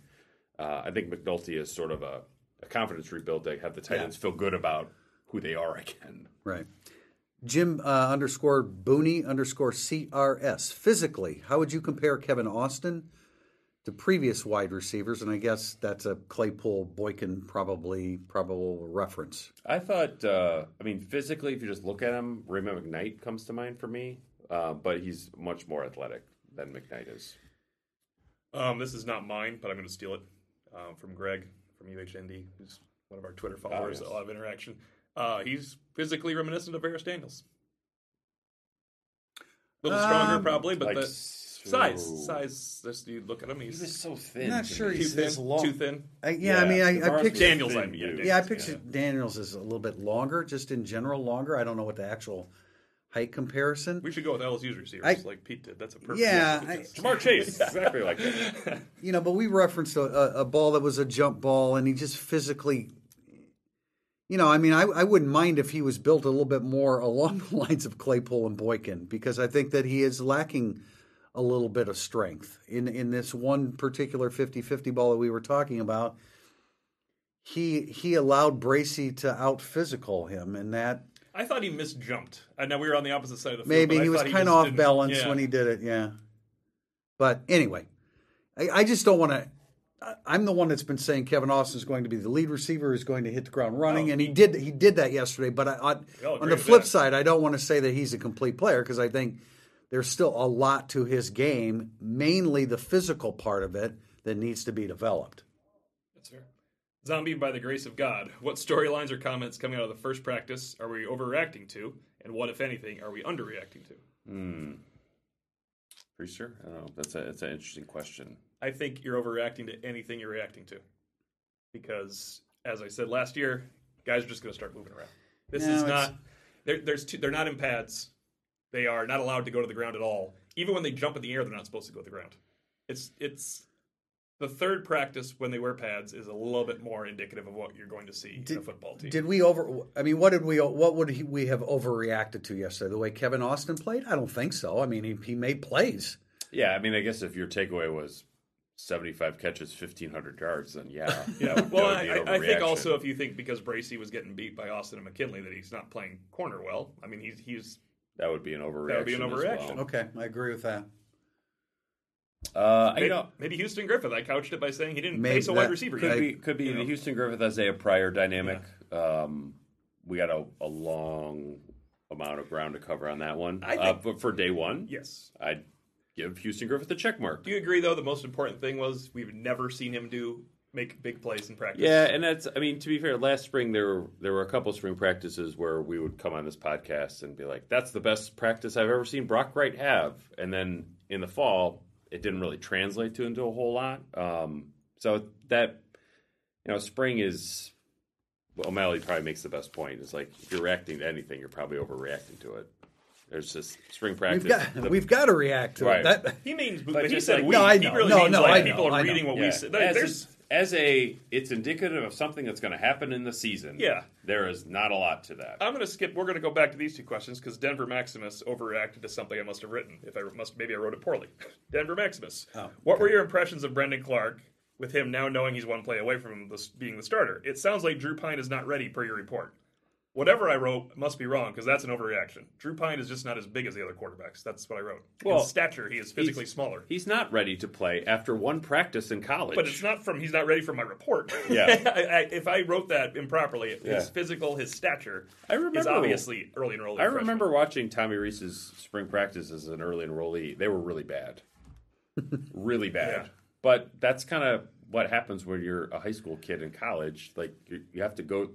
Uh, I think McNulty is sort of a, a confidence rebuild to have the tight Yeah. feel good about who they are again. Right. Jim uh, underscore Booney underscore CRS. Physically, how would you compare Kevin Austin to previous wide receivers? And I guess that's a Claypool Boykin probably probable reference. I thought, uh, I mean, physically, if you just look at him, Rhema McKnight comes to mind for me, uh, but he's much more athletic than McKnight is. Um, this is not mine, but I'm going to steal it um, from Greg from UHND, who's one of our Twitter followers. yes. A lot of interaction. Uh, he's physically reminiscent of Ferris Daniels. A little stronger, Um, probably, but Like the s- size, size. Just you look at him, He he's was so I'm thin. not sure me. too he's thin. this long. Too thin. I, yeah, I mean, I, I picture Daniels, I mean, yeah, dude. Yeah, I Daniels, picture Daniels as a little bit longer, just in general longer. I don't know what the actual height comparison. We should go with LSU's receivers, I- like Pete did. That's a perfect. Yeah, example. I- Ja'Marr Chase, exactly like that. You know, but we referenced a, a, a ball that was a jump ball, and he just physically, you know, I mean, I, I wouldn't mind if he was built a little bit more along the lines of Claypool and Boykin because I think that he is lacking a little bit of strength in in this one particular 50-50 ball that we were talking about. He he allowed Bracy to out physical him, and that I thought he misjumped. Uh, I know we were on the opposite side of the field. maybe he was kind of off balance yeah. when he did it. Yeah, but anyway, I, I just don't want to. I'm the one that's been saying Kevin Austin is going to be the lead receiver, who's going to hit the ground running, Oh, and he did. He did that yesterday. But I, on, on the flip that. side, I don't want to say that he's a complete player because I think there's still a lot to his game, mainly the physical part of it that needs to be developed. That's fair. Zombie by the grace of God. What storylines or comments coming out of the first practice are we overreacting to, and what, if anything, are we underreacting to? Hmm. Pretty sure. I don't know. That's a that's an interesting question. I think you're overreacting to anything you're reacting to, because as I said last year, guys are just going to start moving around. This No, is it's- not. There, there's two, they're not in pads. They are not allowed to go to the ground at all. Even when they jump in the air, they're not supposed to go to the ground. It's it's the third practice when they wear pads is a little bit more indicative of what you're going to see in a football team. Did we over? I mean, what did we? What would he, we have overreacted to yesterday? The way Kevin Austin played? I don't think so. I mean, he, he made plays. Yeah, I mean, I guess if your takeaway was seventy-five catches, fifteen hundred yards, then yeah, Yeah, would- well, I, would be an I I think also if you think because Bracy was getting beat by Austin and McKinley that he's not playing corner well. I mean, he's he's that would be an overreaction. That would be an overreaction. well. Okay, I agree with that. Uh, maybe, you know, maybe Houston Griffith. I couched it by saying he didn't Maybe face a wide receiver. could yet. be could be you the know. Houston Griffith Isaiah Pryor dynamic. Um, we got a, a long amount of ground to cover on that one. I uh, but for day one, Yes. I'd give Houston Griffith a check mark. Do you agree though? The most important thing was we've never seen him do make big plays in practice. Yeah, and that's I mean to be fair, last spring there were there were a couple spring practices where we would come on this podcast and be like, "That's the best practice I've ever seen Brock Wright have," and then in the fall it didn't really translate to into a whole lot. Um, so that you know, spring is well, O'Malley probably makes the best point. It's like if you're reacting to anything, you're probably overreacting to it. There's just spring practice. We've got the- we have got to react to Right. it. That, he means. But But he said like- we. No, I he know. really No, means no, like I know, people are I know. reading what we Yeah. said. As, There's as a, it's indicative of something that's going to happen in the season. Yeah. there is not a lot to that. I'm going to skip. We're going to go back to these two questions because Denver Maximus overreacted to something I must have written. If I must, maybe I wrote it poorly. Denver Maximus. Oh, What were your impressions of Brendan Clark with him now knowing he's one play away from this, being the starter? It sounds like Drew Pyne is not ready per your report. Whatever I wrote must be wrong because that's an overreaction. Drew Pyne is just not as big as the other quarterbacks. That's what I wrote. Well, in stature, he is physically he's- smaller. He's not ready to play after one practice in college. But it's not from he's not ready for my report. Yeah. I, I, if I wrote that improperly, Yeah. his physical, his stature I remember- is obviously early enrollee. I freshman. remember watching Tommy Rees's spring practice as an early enrollee. They were really bad, really bad. Yeah. But that's kind of what happens when you're a high school kid in college. Like you, you have to go.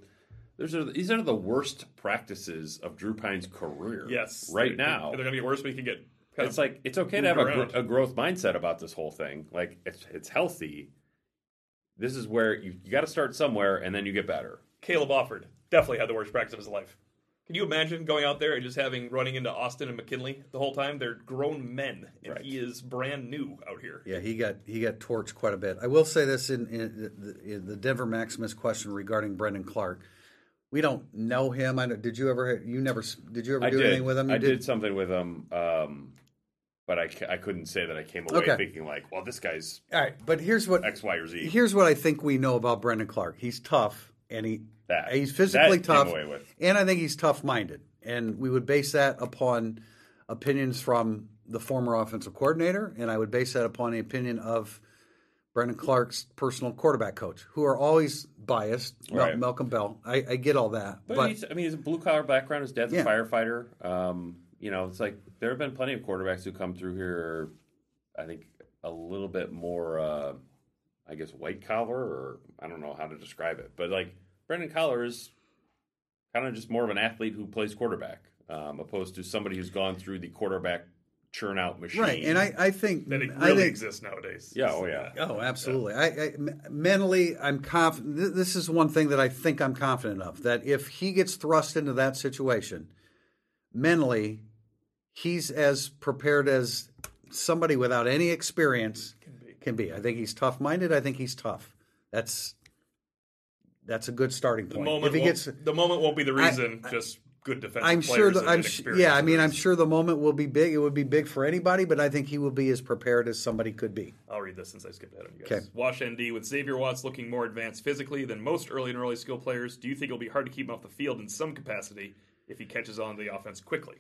There's a, these are the worst practices of Drew Pyne's career. Yes, right They're- now they're going to get worse. We can get. Kind it's of, like it's okay to have a, gr- a growth mindset about this whole thing. Like it's it's healthy. This is where you, you got to start somewhere, and then you get better. Caleb Offord definitely had the worst practice of his life. Can you imagine going out there and just having running into Austin and McKinley the whole time? They're grown men, and Right. he is brand new out here. yeah, he got he got torched quite a bit. I will say this in, in, the, in the Denver Maximus question regarding Brendan Clark. We don't know him. I don't, did you ever? You never? Did you ever I do did. anything with him? You I did. something with him, um, but I, I couldn't say that I came away Okay. thinking like, well, this guy's All right, but here's what X, Y, or Z. here's what I think we know about Brendan Clark. He's tough, and he That- he's physically that tough, away with. and I think he's tough minded. And we would base that upon opinions from the former offensive coordinator, and I would base that upon the opinion of Brendan Clark's personal quarterback coach, who are always biased. Right. Malcolm Bell, I, I get all that, But, but, he's, I mean, he's a blue collar background. His dad's Yeah. a firefighter. Um, you know, it's like there have been plenty of quarterbacks who come through here. I think a little bit more, uh, I guess, white collar, or I don't know how to describe it. But like Brendan Collar is kind of just more of an athlete who plays quarterback, um, opposed to somebody who's gone through the quarterback churn out machine. Right, and I, I think That it I really think, exists nowadays. Yeah, oh, yeah. Oh, absolutely. I mentally, I'm confident. th- This is one thing that I think I'm confident of. That if he gets thrust into that situation, mentally, he's as prepared as somebody without any experience can be. I think he's tough minded. I think he's tough. That's that's a good starting The point. moment, if he gets, the moment won't be the reason. just good defensive I'm sure. That, I'm inexperience yeah. I mean, I'm sure the moment will be big. It would be big for anybody, but I think he will be as prepared as somebody could be. I'll read this since I skipped ahead of you guys. Okay. Wash ND with Xavier Watts looking more advanced physically than most early and early skill players. Do you think it'll be hard to keep him off the field in some capacity if he catches on to the offense quickly?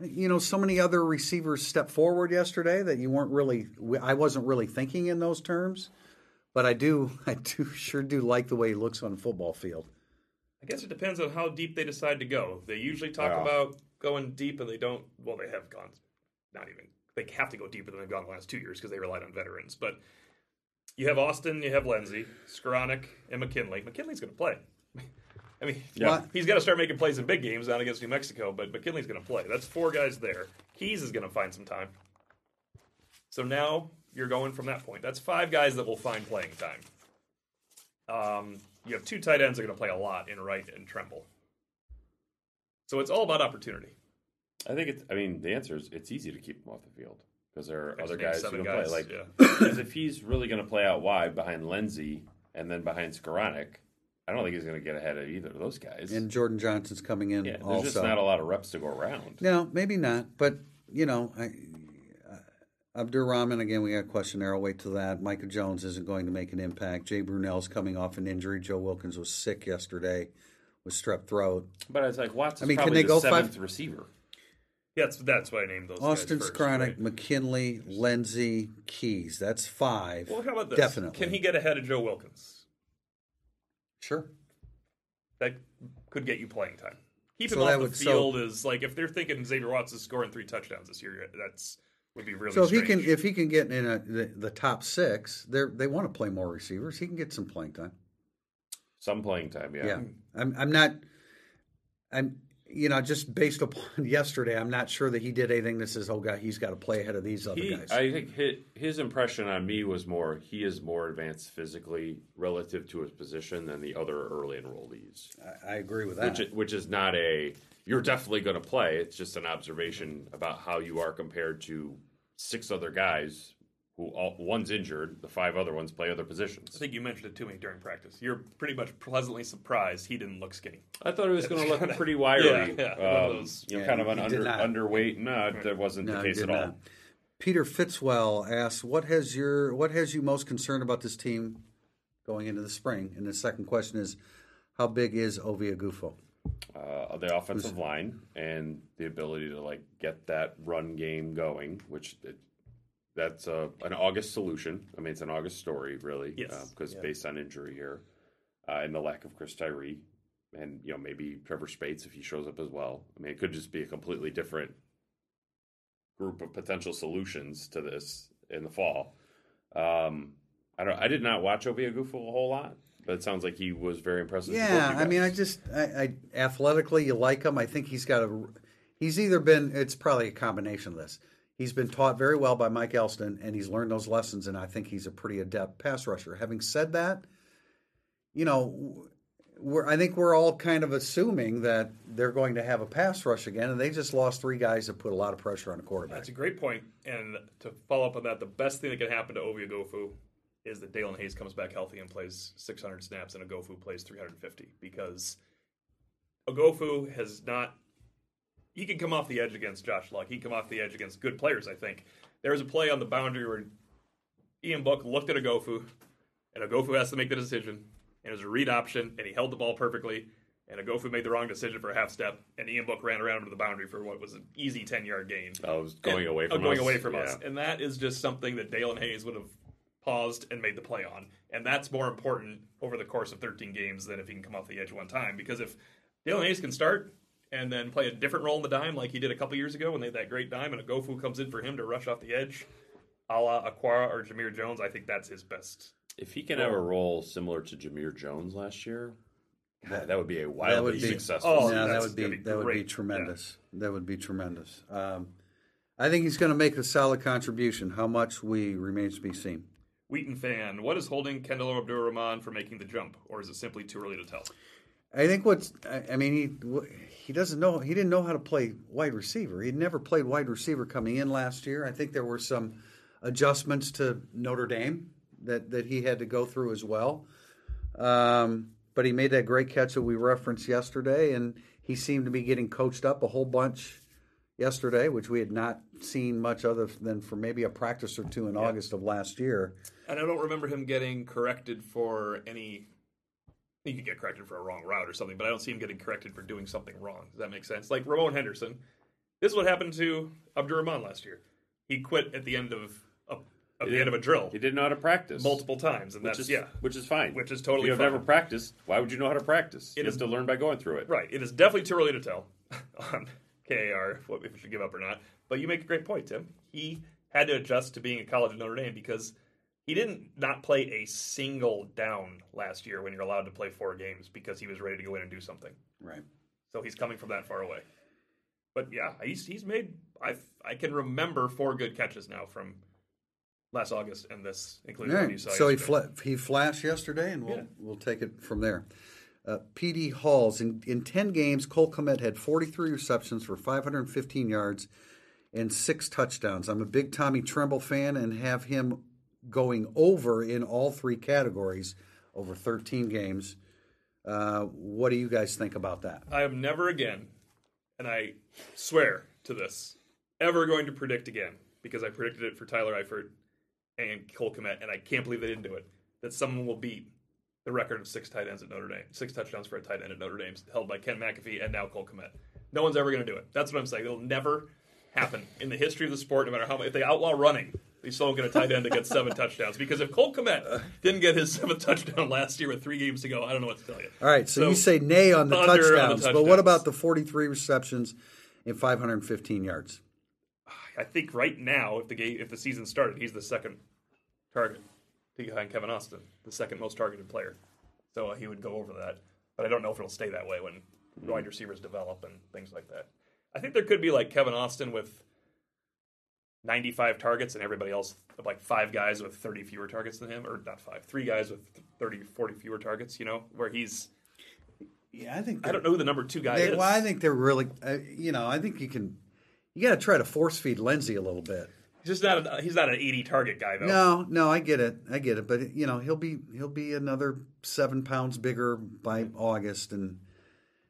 you know, so many other receivers stepped forward yesterday that you weren't really. I wasn't really thinking in those terms, but I do. I do sure do like the way he looks on a football field. I guess it depends on how deep they decide to go. They usually talk Yeah. about going deep, and they don't. Well, they have gone. Not even. They have to go deeper than they've gone the last two years because they relied on veterans. But you have Austin, you have Lenzy, Skowronek, and McKinley. McKinley's going to play. I mean, Yeah. he's got to start making plays in big games down against New Mexico, but McKinley's going to play. That's four guys there. Keys is going to find some time. So now you're going from that point. That's five guys that will find playing time. Um, you have two tight ends that are going to play a lot in Wright and Tremble. So it's all about opportunity. I think it's. I mean, the answer is it's easy to keep him off the field because there are I other guys who can guys, play. Like, yeah. because if he's really going to play out wide behind Lenzy and then behind Skowronek, I don't think he's going to get ahead of either of those guys. And Jordan Johnson's coming in yeah, there's also. just not a lot of reps to go around. no, maybe not. But you know, I, uh, Abdur Rahman again. We got a question there. I'll wait till that. Micah Jones isn't going to make an impact. Jay Brunelle's coming off an injury. Joe Wilkins was sick yesterday with strep throat. But it's like Watts is I mean, can they the go five- seventh receiver. Yeah, that's, that's why I named those Austin guys first, Skowronek, right? McKinley, Lenzy, Keys. That's five. Well, how about this? Definitely. Can he get ahead of Joe Wilkins? Sure. That could get you playing time. Keep him So that off the would- so- field is like if they're thinking Xavier Watts is scoring three touchdowns this year, that's would be really. So if he can if he can get in a, the, the top six, they they want to play more receivers. He can get some playing time. Some playing time, yeah. Yeah, I'm I'm not. I'm you know just based upon yesterday, I'm not sure that he did anything that says, oh god, he's got to play ahead of these other He, guys. I think his, his impression on me was more he is more advanced physically relative to his position than the other early enrollees, I, I agree with that. which which is not a you're definitely going to play. It's just an observation about how you are compared to six other guys who all, one's injured, the five other ones play other positions. I think you mentioned it to me during practice. You're pretty much pleasantly surprised he didn't look skinny. I thought he was going to look pretty wiry, Yeah, yeah, um, those- you know, Yeah, kind of an under, underweight. No, that wasn't No, the case at all. not. Peter Fitzwell asks, "What has your what has you most concerned about this team going into the spring?" And the second question is, "How big is Ovie Oghoufo?" Uh, the offensive line and the ability to like get that run game going, which it, that's a, an August solution. I mean, it's an August story, really, Yes. because based on injury here uh, and the lack of Chris Tyree, and you know maybe Trevor Speights if he shows up as well. I mean, it could just be a completely different group of potential solutions to this in the fall. Um, I don't. I did not watch Ovie Oghoufo a whole lot, but it sounds like he was very impressive. Yeah, I mean, I just, I, I athletically, you like him. I think he's got a. He's either been. It's probably a combination of this. He's been taught very well by Mike Elston, and he's learned those lessons. And I think he's a pretty adept pass rusher. Having said that, you know, we're. I think we're all kind of assuming that they're going to have a pass rush again, and they just lost three guys that put a lot of pressure on the quarterback. That's a great point. And to follow up on that, the best thing that can happen to Ovie Oghoufo is that Daelin Hayes comes back healthy and plays 600 snaps, and Oghoufo plays 350 because Oghoufo has not. He can come off the edge against Josh Lugg. He can come off the edge against good players. I think there was a play on the boundary where Ian Book looked at Oghoufo, and Oghoufo has to make the decision. And it was a read option, and he held the ball perfectly. And Oghoufo made the wrong decision for a half step, and Ian Book ran around him to the boundary for what was an easy 10 yard gain. Oh, I was going And- away oh, from going us. away from Yeah. us, and that is just something that Daelin Hayes would have paused and made the play on, and that's more important over the course of 13 games than if he can come off the edge one time. Because if Daelin Hayes can start and then play a different role in the dime like he did a couple years ago when they had that great dime, and Oghoufo comes in for him to rush off the edge, a la Okwara or Jamir Jones, I think that's his best. If he can have a role similar to Jamir Jones last year, God, that would be a wildly be- successful. Oh, season. yeah, that would be, gonna be that would be great. tremendous. That would be tremendous. Um, I think he's going to make a solid contribution. How much we remains to be seen. Wheaton fan, what is holding Kendall Abdur-Rahman from making the jump, or is it simply too early to tell? I think what's I I mean he he doesn't know he didn't know how to play wide receiver. He'd never played wide receiver coming in last year. I think there were some adjustments to Notre Dame that that he had to go through as well. Um, but he made that great catch that we referenced yesterday, and he seemed to be getting coached up a whole bunch yesterday, which we had not seen much other than for maybe a practice or two in August of last year. And I don't remember him getting corrected for any. He could get corrected for a wrong route or something, but I don't see him getting corrected for doing something wrong. Does that make sense? Like Ramon Henderson. This is what happened to Abdurrahman last year. He quit at the end of a, at the end of a drill He didn't know how to practice multiple times, and which that's is yeah, which is fine. Which is totally If you've fine. never practiced. Why would you know how to practice? It you is- have to learn by going through it. right. It is definitely too early to tell on KAR if we should give up or not. But you make a great point, Tim. He had to adjust to being a college at Notre Dame because he didn't not play a single down last year when you're allowed to play four games because he was ready to go in and do something. Right. So he's coming from that far away. But yeah, he's he's made I I can remember four good catches now from last August and this, including All one you saw. So he yesterday. fla- he flashed yesterday, and we'll Yeah. we'll take it from there. Uh, P.D. Halls in in ten games, Cole Kmet had 43 receptions for 515 yards and six touchdowns. I'm a big Tommy Tremble fan and have him going over in all three categories over 13 games. Uh, what do you guys think about that? I am never again, and I swear to this, ever going to predict again because I predicted it for Tyler Eifert and Cole Kmet, and I can't believe they didn't do it. That someone will beat the record of six tight ends at Notre Dame, six touchdowns for a tight end at Notre Dame, held by Ken McAfee and now Cole Kmet. No one's ever going to do it. That's what I'm saying. It'll never happen in the history of the sport. No matter how much, if they outlaw running, they still don't get a tight end to get seven touchdowns. Because if Cole Kmet didn't get his seventh touchdown last year with three games to go, I don't know what to tell you. All right, so, So, you say nay on the, on the touchdowns, but what about the 43 receptions and 515 yards? I think right now, if the game, if the season started, he's the second target behind Kevin Austin, the second most targeted player. So uh, he would go over that. But I don't know if it'll stay that way when wide receivers develop and things like that. I think there could be like Kevin Austin with 95 targets and everybody else, like five guys with 30 fewer targets than him, or not five, three guys with 30, 40 fewer targets, you know, where he's, Yeah, I think I don't know who the number two guy They, is. well, I think they're really, uh, you know, I think you can, you got to try to force feed Lenzy a little bit. He's just not, a, he's not an 80 target guy, though. No, no, I get it, I get it, but you know, he'll be he'll be another seven pounds bigger by August, and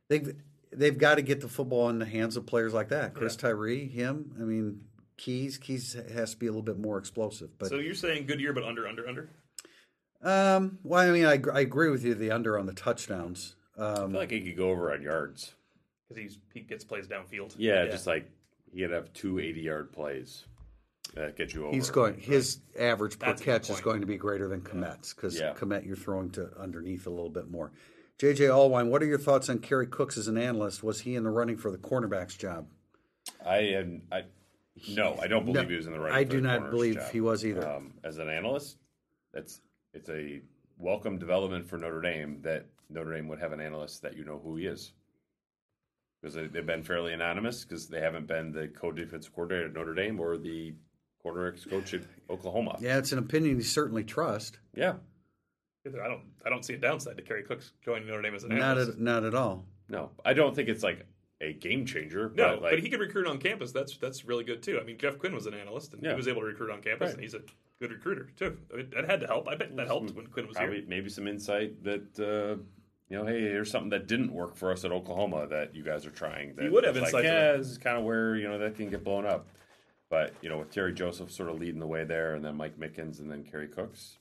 they've they've got to get the football in the hands of players like that. Chris Tyree, him, I mean, Keys, Keys has to be a little bit more explosive, but So you're saying good year, but under, under, under? um, well, I mean, I, I agree with you the under on the touchdowns. I Um, feel like he could go over on yards. Because he's he gets plays downfield. Yeah, just like he could have two 80 yard plays that get you over. He's going. His average per That's a good catch is point. going to be greater than Kmet's because Yeah. Komet you're throwing to underneath a little bit more. JJ Allwine, what are your thoughts on Kerry Cooks as an analyst? Was he in the running for the cornerback's job? I am. I no, I don't believe he was in the right. I do not believe he was either. Um, as an analyst, that's it's a welcome development for Notre Dame that Notre Dame would have an analyst that you know who he is. Because they- they've been fairly anonymous because they haven't been the co-defensive coordinator at Notre Dame or the quarterbacks coach at Oklahoma. Yeah, it's an opinion you certainly trust. Yeah. I don't I don't see a downside to Kerry Cooks joining Notre Dame as an Not analyst. at not at all. No, I don't think it's like a game changer. no, but, like, but he could recruit on campus. That's that's really good too. I mean, Jeff Quinn was an analyst and Yeah. he was able to recruit on campus, Right. and he's a good recruiter too. I mean, that had to help. I bet that helped when Quinn was probably here. maybe some insight that uh, you know, hey, here's something that didn't work for us at Oklahoma that you guys are trying. That You would have it's insight Like, yeah, this is kind of where you know that can get blown up. But you know, with Terry Joseph sort of leading the way there, and then Mike Mickens, and then Kerry Cooks,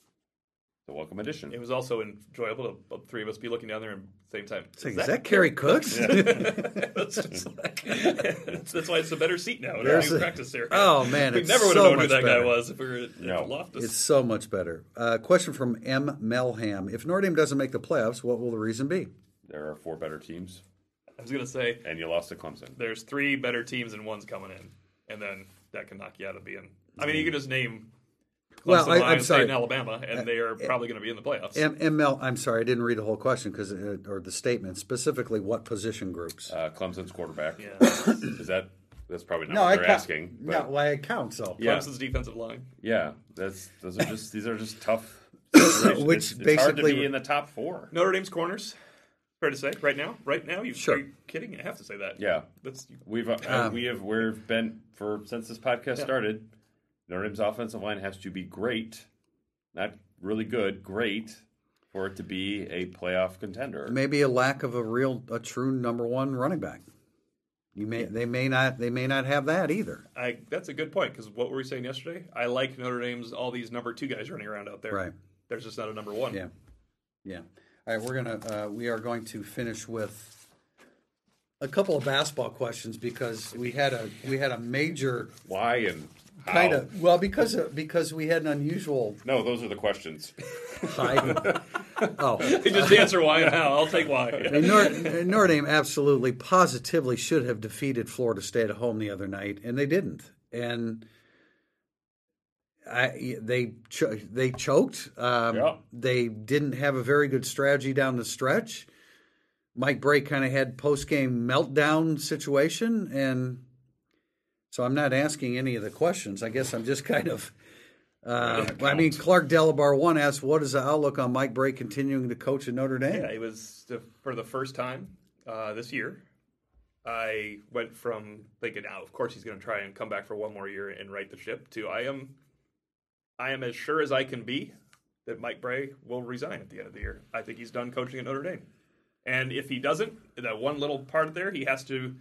the welcome addition. It was also enjoyable to the three of us be looking down there at the same time. It's like, is that Kerry Cooks? that's, like, that's, that's why it's a better seat now in our There's new a- practice area. Oh, man, we it's never would have so known who that better. guy was if we were at No. Loftus. it's so much better. Uh, question from M. Melham: If Notre Dame doesn't make the playoffs, what will the reason be? there are four better teams, I was gonna say and you lost to Clemson. there's three better teams and one's coming in, and then that can knock you out of being. I mean, you mm-hmm. can just name Well, Clemson, I- I'm Ohio State, sorry. and Alabama, and uh, they are uh, probably going to be in the playoffs. M- ML, I'm sorry, I didn't read the whole question because uh, or the statement specifically. What position groups? Uh, Clemson's quarterback. Yeah. Is that that's probably not what they're count- asking. No, But well, it counts though. Yeah. Clemson's defensive line. yeah, that's those are just these are just tough. Which it's, it's hard to basically- be in the top four. Notre Dame's corners. Fair to say, right now, right now, you Sure. are you kidding? I have to say that. Yeah. that's We've uh, Um, we have we've been for since this podcast started. Notre Dame's offensive line has to be great, not really good, great, for it to be a playoff contender. Maybe a lack of a real, a true number one running back. You may, they may not, they may not have that either. I. That's a good point because what were we saying yesterday? I like Notre Dame's all these number two guys running around out there. Right. There's just not a number one. Yeah, yeah. All right, we're gonna, uh, we are going to finish with a couple of basketball questions because we had a, we had a major Why and how? kind of, well, because of, because we had an unusual No, those are the questions. high. oh, just answer why and how. I'll take why. And Notre, Notre Dame absolutely, positively should have defeated Florida State at home the other night, and they didn't. And I, they cho- they choked. Um, Yeah. They didn't have a very good strategy down the stretch. Mike Brey kind of had post game meltdown situation, and so I'm not asking any of the questions. I guess I'm just kind of. Uh, I mean, Clark Delabar one asked, "What is the outlook on Mike Brey continuing to coach at Notre Dame?" Yeah, it was the, for the first time uh, this year. I went from thinking, "Now, of course, he's going to try and come back for one more year and right the ship." To I am, I am as sure as I can be that Mike Brey will resign at the end of the year. I think he's done coaching at Notre Dame, and if he doesn't, that one little part there, he has to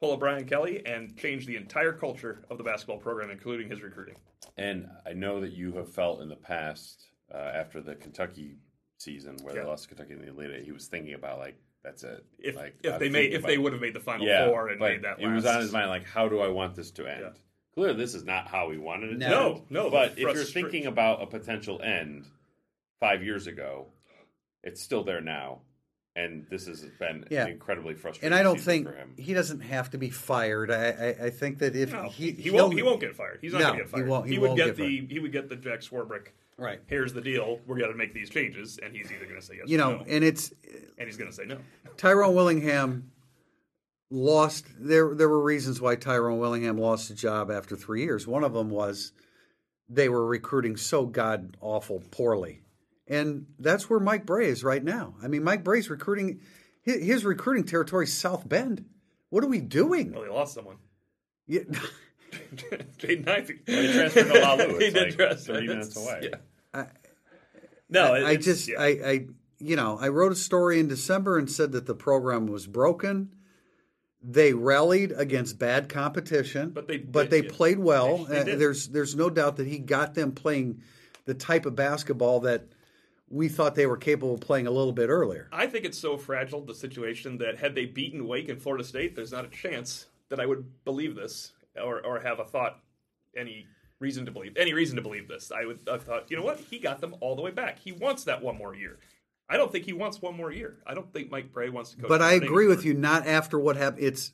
pull a Brian Kelly and change the entire culture of the basketball program, including his recruiting. And I know that you have felt in the past uh, after the Kentucky season where Yeah. they lost Kentucky in the Elite Eight, he was thinking about like that's it. If like if they made if they would have made the final yeah, four and made that, it was on his mind like how do I want this to end? Yeah. Clearly, this is not how we wanted it. No. to No, end. no, But but if you're thinking about a potential end five years ago, it's still there now, and this has been Yeah. an incredibly frustrating. And I don't think for him. he doesn't have to be fired. I, I, I think that if No, he he, won't. He won't get fired. He's not No, going to get he fired. won't- he would won't get, get the. He would get the Jack Swarbrick. right. Here's the deal. We're going to make these changes, and he's either going to say yes, You or know, no, and it's and he's going to say no. Tyrone Willingham lost. There there were reasons why Tyrone Willingham lost his job after three years. One of them was they were recruiting so god awful poorly, and that's where Mike Brey is right now. I mean, Mike Brey's recruiting. His, his recruiting territory is South Bend. What are we doing? Well, he lost someone. Yeah. Jaden Ivey. They transferred to Lalu. he It's did like transfer. 30 minutes It's- away. Yeah. no, I it's- just, yeah. I, I, you know, I wrote a story in December and said that the program was broken. They rallied against bad competition, But they but they played well. they did. there's, there's no doubt that he got them playing the type of basketball that we thought they were capable of playing a little bit earlier. I think it's so fragile the situation that had they beaten Wake and Florida State, there's not a chance that I would believe this or or have a thought any reason to believe any reason to believe this. I would I thought, you know what? He got them all the way back. He wants that one more year. I don't think he wants one more year. I don't think Mike Brey wants to coach. But I agree with you. Not after what happened. It's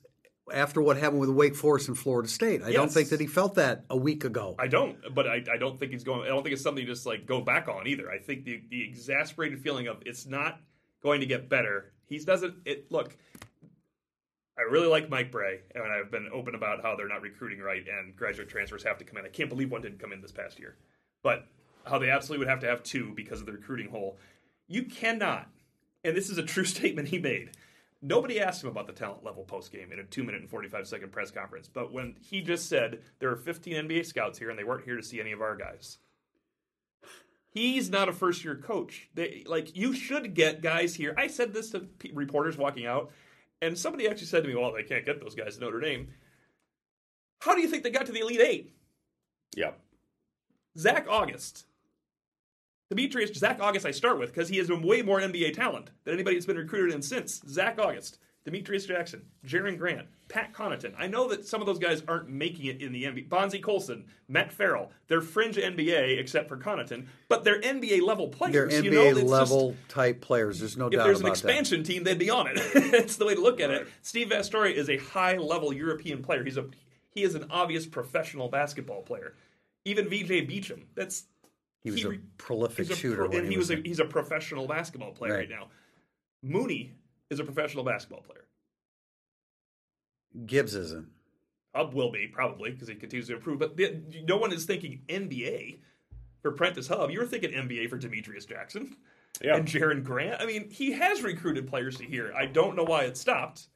after what happened with Wake Forest and Florida State. I don't think that he felt that a week ago. I don't, but I, I don't think he's going. I don't think it's something you just like go back on either. I think the the exasperated feeling of it's not going to get better. He doesn't. It look. I really like Mike Brey, and I've been open about how they're not recruiting right, and graduate transfers have to come in. I can't believe one didn't come in this past year, but how they absolutely would have to have two because of the recruiting hole. You cannot, and this is a true statement he made. Nobody asked him about the talent level post game in a two minute and 45 second press conference. But when he just said there are 15 NBA scouts here and they weren't here to see any of our guys, he's not a first year coach. They, like, you should get guys here. I said this to pe- reporters walking out, and somebody actually said to me, well, they can't get those guys at Notre Dame. How do you think they got to the Elite Eight? Yep. Zach Auguste. Demetrius Zach Auguste, I start with because he has been way more NBA talent than anybody that's been recruited in since. Zach Auguste, Demetrius Jackson, Jerian Grant, Pat Connaughton. I know that some of those guys aren't making it in the NBA. Bonzie Colson, Matt Farrell, they're fringe NBA except for Connaughton, but they're NBA level players. They're you NBA know, it's just- level type players. There's no doubt. That. If there's an about that. expansion team, they'd be on it. That's the way to look at it. Steve Vasturia is a high level European player. He's a he is an obvious professional basketball player. Even VJ Beachem, that's He was a prolific he's a shooter pro- when and he he was was a, he's a professional basketball player right. Right. now. Mooney is a professional basketball player. Gibbs isn't. Hubb will be probably because he continues to improve. But the, no one is thinking NBA for Prentiss Hubb. You were thinking NBA for Demetrius Jackson Yeah. and Jerian Grant. I mean, he has recruited players to here. I don't know why it stopped.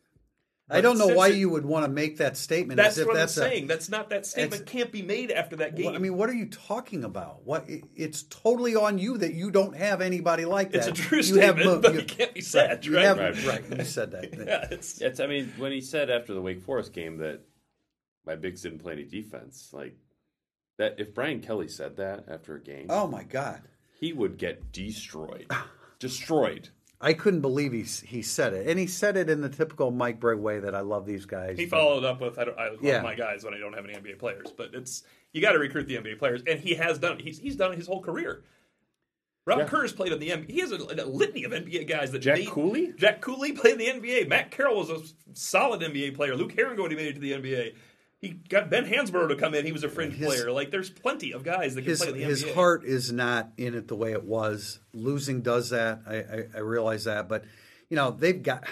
I don't know why it- you would want to make that statement. That's as if what that's I'm a- saying. That's not that statement It's- can't be made after that game. Well, I mean, what are you talking about? What? it- It's totally on you that you don't have anybody like that. it's a true You statement, mo- but you- it can't be said, you right? have- Right. right. You said that. yeah, it's It's. I mean, when he said after the Wake Forest game that my bigs didn't play any defense, like that. If Brian Kelly said that after a game, Oh my God! he would get destroyed, destroyed. I couldn't believe he he said it, and he said it in the typical Mike Brey way that I love these guys. He followed up with I, don't, I love Yeah. my guys when I don't have any NBA players, but it's you got to recruit the NBA players, and he has done it. He's he's done it his whole career. Rob Yeah. Kerr's played in the NBA. He has a, a litany of NBA guys that Jack made- Cooley? Jack Cooley played in the NBA. Matt Carroll was a solid NBA player. Luke Harangody when he made it to the NBA. He got Ben Hansbrough to come in. He was a fringe His- player. Like there's plenty of guys that can his play in the his NBA. heart is not in it the way it was. Losing does that. I, I, I realize that, but you know they've got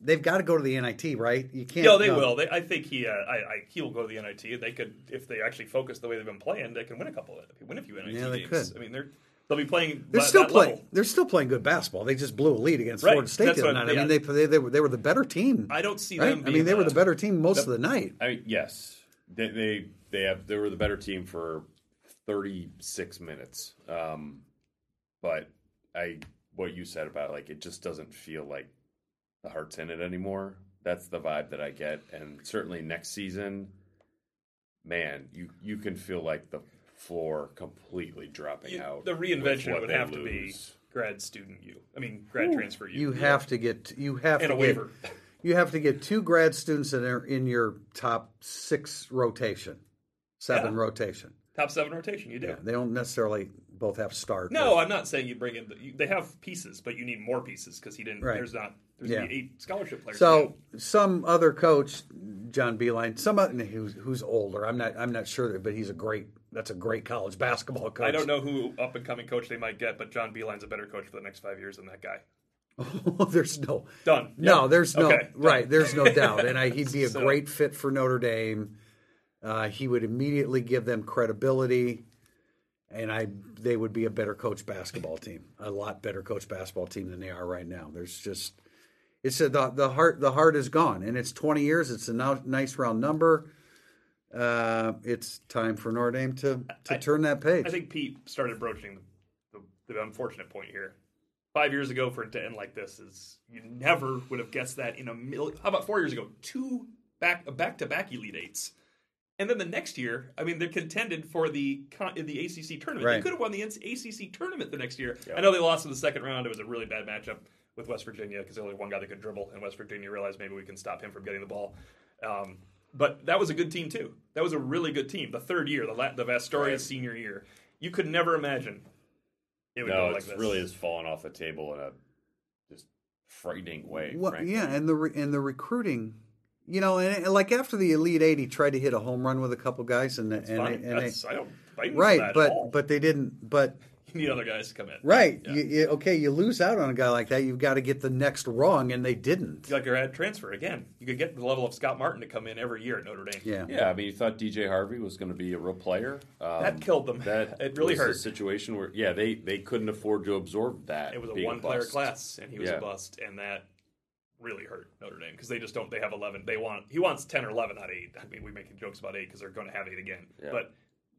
they've got to go to the NIT, right? You can't. No, they no. will. They, I think he, uh, I, I, he'll go to the NIT. They could, if they actually focus the way they've been playing, they can win a couple. Of, win a few NIT Yeah, they games. could. I mean, they're they'll be playing. They're still that playing. level. They're still playing good basketball. They just blew a lead against Right. Florida State That's the other night. I mean, yeah. they, they they were they were the better team. I don't see right? them. I mean, being, they were the better team most of the night. I mean, yes, they, they they have they were the better team for thirty six minutes. Um, but I what you said about like it just doesn't feel like the heart's in it anymore. That's the vibe that I get, and certainly next season, man, you you can feel like the floor completely dropping you- out. The reinvention would they have to be grad student you. I mean, grad transfer you. You have to get you have and to a get, waiver. You have to get two grad students that are in your top six rotation, seven Yeah. rotation. Top seven rotation. You do. Yeah, they don't necessarily both have to start. No, I'm not saying you bring in. The, you, they have pieces, but you need more pieces because he didn't. Right. There's not. There's Yeah. eight scholarship players. So some other coach, John Beilein, some oth- who's who's older. I'm not I'm not sure, that, but he's a great. That's a great college basketball coach. I don't know who up and coming coach they might get, but John Beilein's a better coach for the next five years than that guy. there's no Done. No, Yep. there's no Okay, right. There's no doubt, and I, he'd be a So- great fit for Notre Dame. Uh, he would immediately give them credibility, and I they would be a better coach basketball team, a lot better coach basketball team than they are right now. There's just it's a, the the heart the heart is gone, and it's 20 years. It's a no, nice round number. Uh, it's time for Notre Dame to to I- turn that page. I think Pete started broaching the, the, the unfortunate point here. Five years ago, for it to end like this is you never would have guessed that in a million. How about four years ago? Two back back to back Elite Eights, and then the next year, I mean, they're contended for the the ACC tournament. They could have won the ACC tournament the next year. Yeah. I know they lost in the second round. It was a really bad matchup with West Virginia because only one guy that could dribble, and West Virginia realized maybe we can stop him from getting the ball. Um, but that was a good team too. That was a really good team. The third year, the La- the Vasturia Right. senior year, you could never imagine it would No, go like it's this. really has fallen off the table in a just frightening way. Well, frankly. yeah, and the re- and the recruiting, you know, and, and like after the Elite Eight, he tried to hit a home run with a couple guys, and and, Fine. and they, That's, I don't fight right, that at but all. but they didn't. But you need other guys to come in. right, Yeah. you, you, okay, you lose out on a guy like that. You've got to get the next wrong, and they didn't. like your ad transfer again. You could get the level of Scott Martin to come in every year at Notre Dame. Yeah, Yeah, I mean, you thought DJ Harvey was going to be a real player. Um, That killed them. That It really was a hurt. situation where, yeah, they they couldn't afford to absorb that. It was a being one player class, and he was Yeah. a bust, and that really hurt Notre Dame because they just don't. They have eleven. They want he wants ten or eleven, not eight. I mean, we making jokes about eight because they're going to have eight again. Yeah. But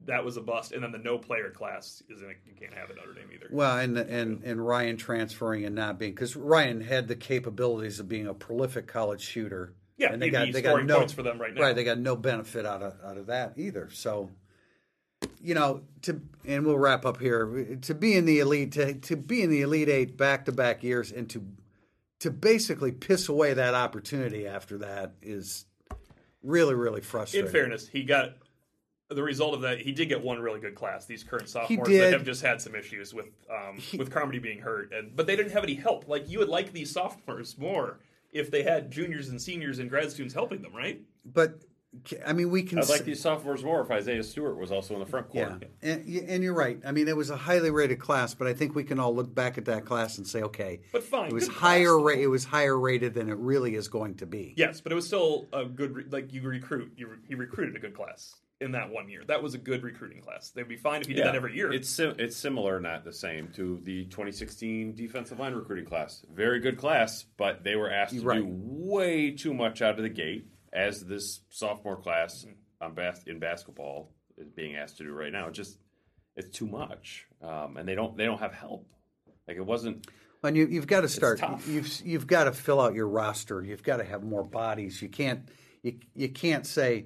that was a bust, and then the no player class is in. A, you can't have at Notre Dame either. Well, and and and Ryan transferring and not being because Ryan had the capabilities of being a prolific college shooter. Yeah, and they got they got no points for them right now. Right, they got no benefit out of out of that either. So, you know, to and we'll wrap up here. To be in the elite, to, to be in the elite eight back to back years, and to to basically piss away that opportunity after that is really really frustrating. In fairness, he got the result of that. He did get one really good class. These current sophomores that have just had some issues with um, with Carmody being hurt, and but they didn't have any help. Like you would like these sophomores more if they had juniors and seniors and grad students helping them, right? but I mean, we can. I'd like these sophomores more if Isaiah Stewart was also in the front court. Yeah, and, and you're right. I mean, it was a highly rated class, but I think we can all look back at that class and say, okay, But fine, it was higher. though. Ra- it was higher rated than it really is going to be. Yes, but it was still a good. Re- like you recruit, you re- he recruited a good class in that one year. That was a good recruiting class. They'd be fine if he did that every year. It's sim- it's similar, not the same, to the 2016 defensive line recruiting class. Very good class, but they were asked to Right. do way too much out of the gate, as this sophomore class on bas- in basketball is being asked to do right now. It's just it's too much, um, and they don't they don't have help. Like it wasn't. And you, you've got to start. You've you've got to fill out your roster. You've got to have more bodies. You can't you you can't say,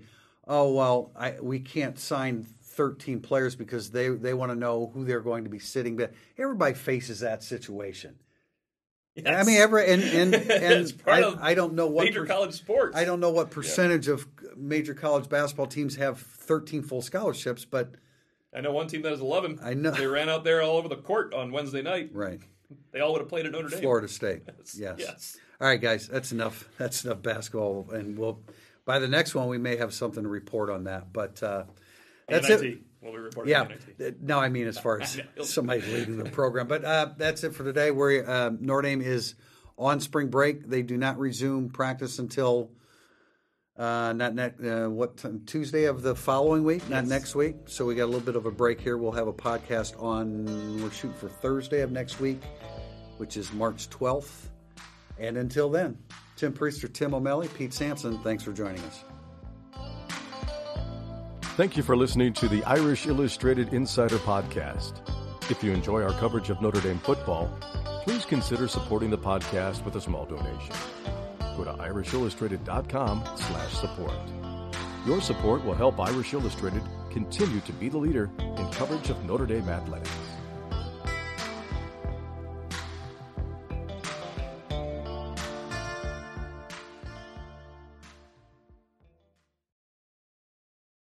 oh well, I, we can't sign thirteen players because they they want to know who they're going to be sitting. But everybody faces that situation. I mean, every and and, and I, I don't know what major per- college sports. I don't know what percentage of major college basketball teams have thirteen full scholarships, but I know one team that has eleven. I know. they ran out there all over the court on Wednesday night. right, They all would have played at Notre Dame. Florida State. Yes. Yes. All right, guys, that's enough. That's enough basketball, and we'll by the next one we may have something to report on that. But uh, that's NIT. it. We'll be reporting Yeah. NIT. No, I mean as far as somebody leading the program. But uh, that's it for today. Where uh, Notre Dame is on spring break. They do not resume practice until uh, not next uh, what? Tuesday of the following week, not next week. So we got a little bit of a break here. We'll have a podcast on. We're shooting for Thursday of next week, which is March twelfth. And until then, Tim Prister, Tim O'Malley, Pete Sampson. Thanks for joining us. Thank you for listening to the Irish Illustrated Insider Podcast. If you enjoy our coverage of Notre Dame football, please consider supporting the podcast with a small donation. Go to irishillustrated.com slash support. Your support will help Irish Illustrated continue to be the leader in coverage of Notre Dame athletics.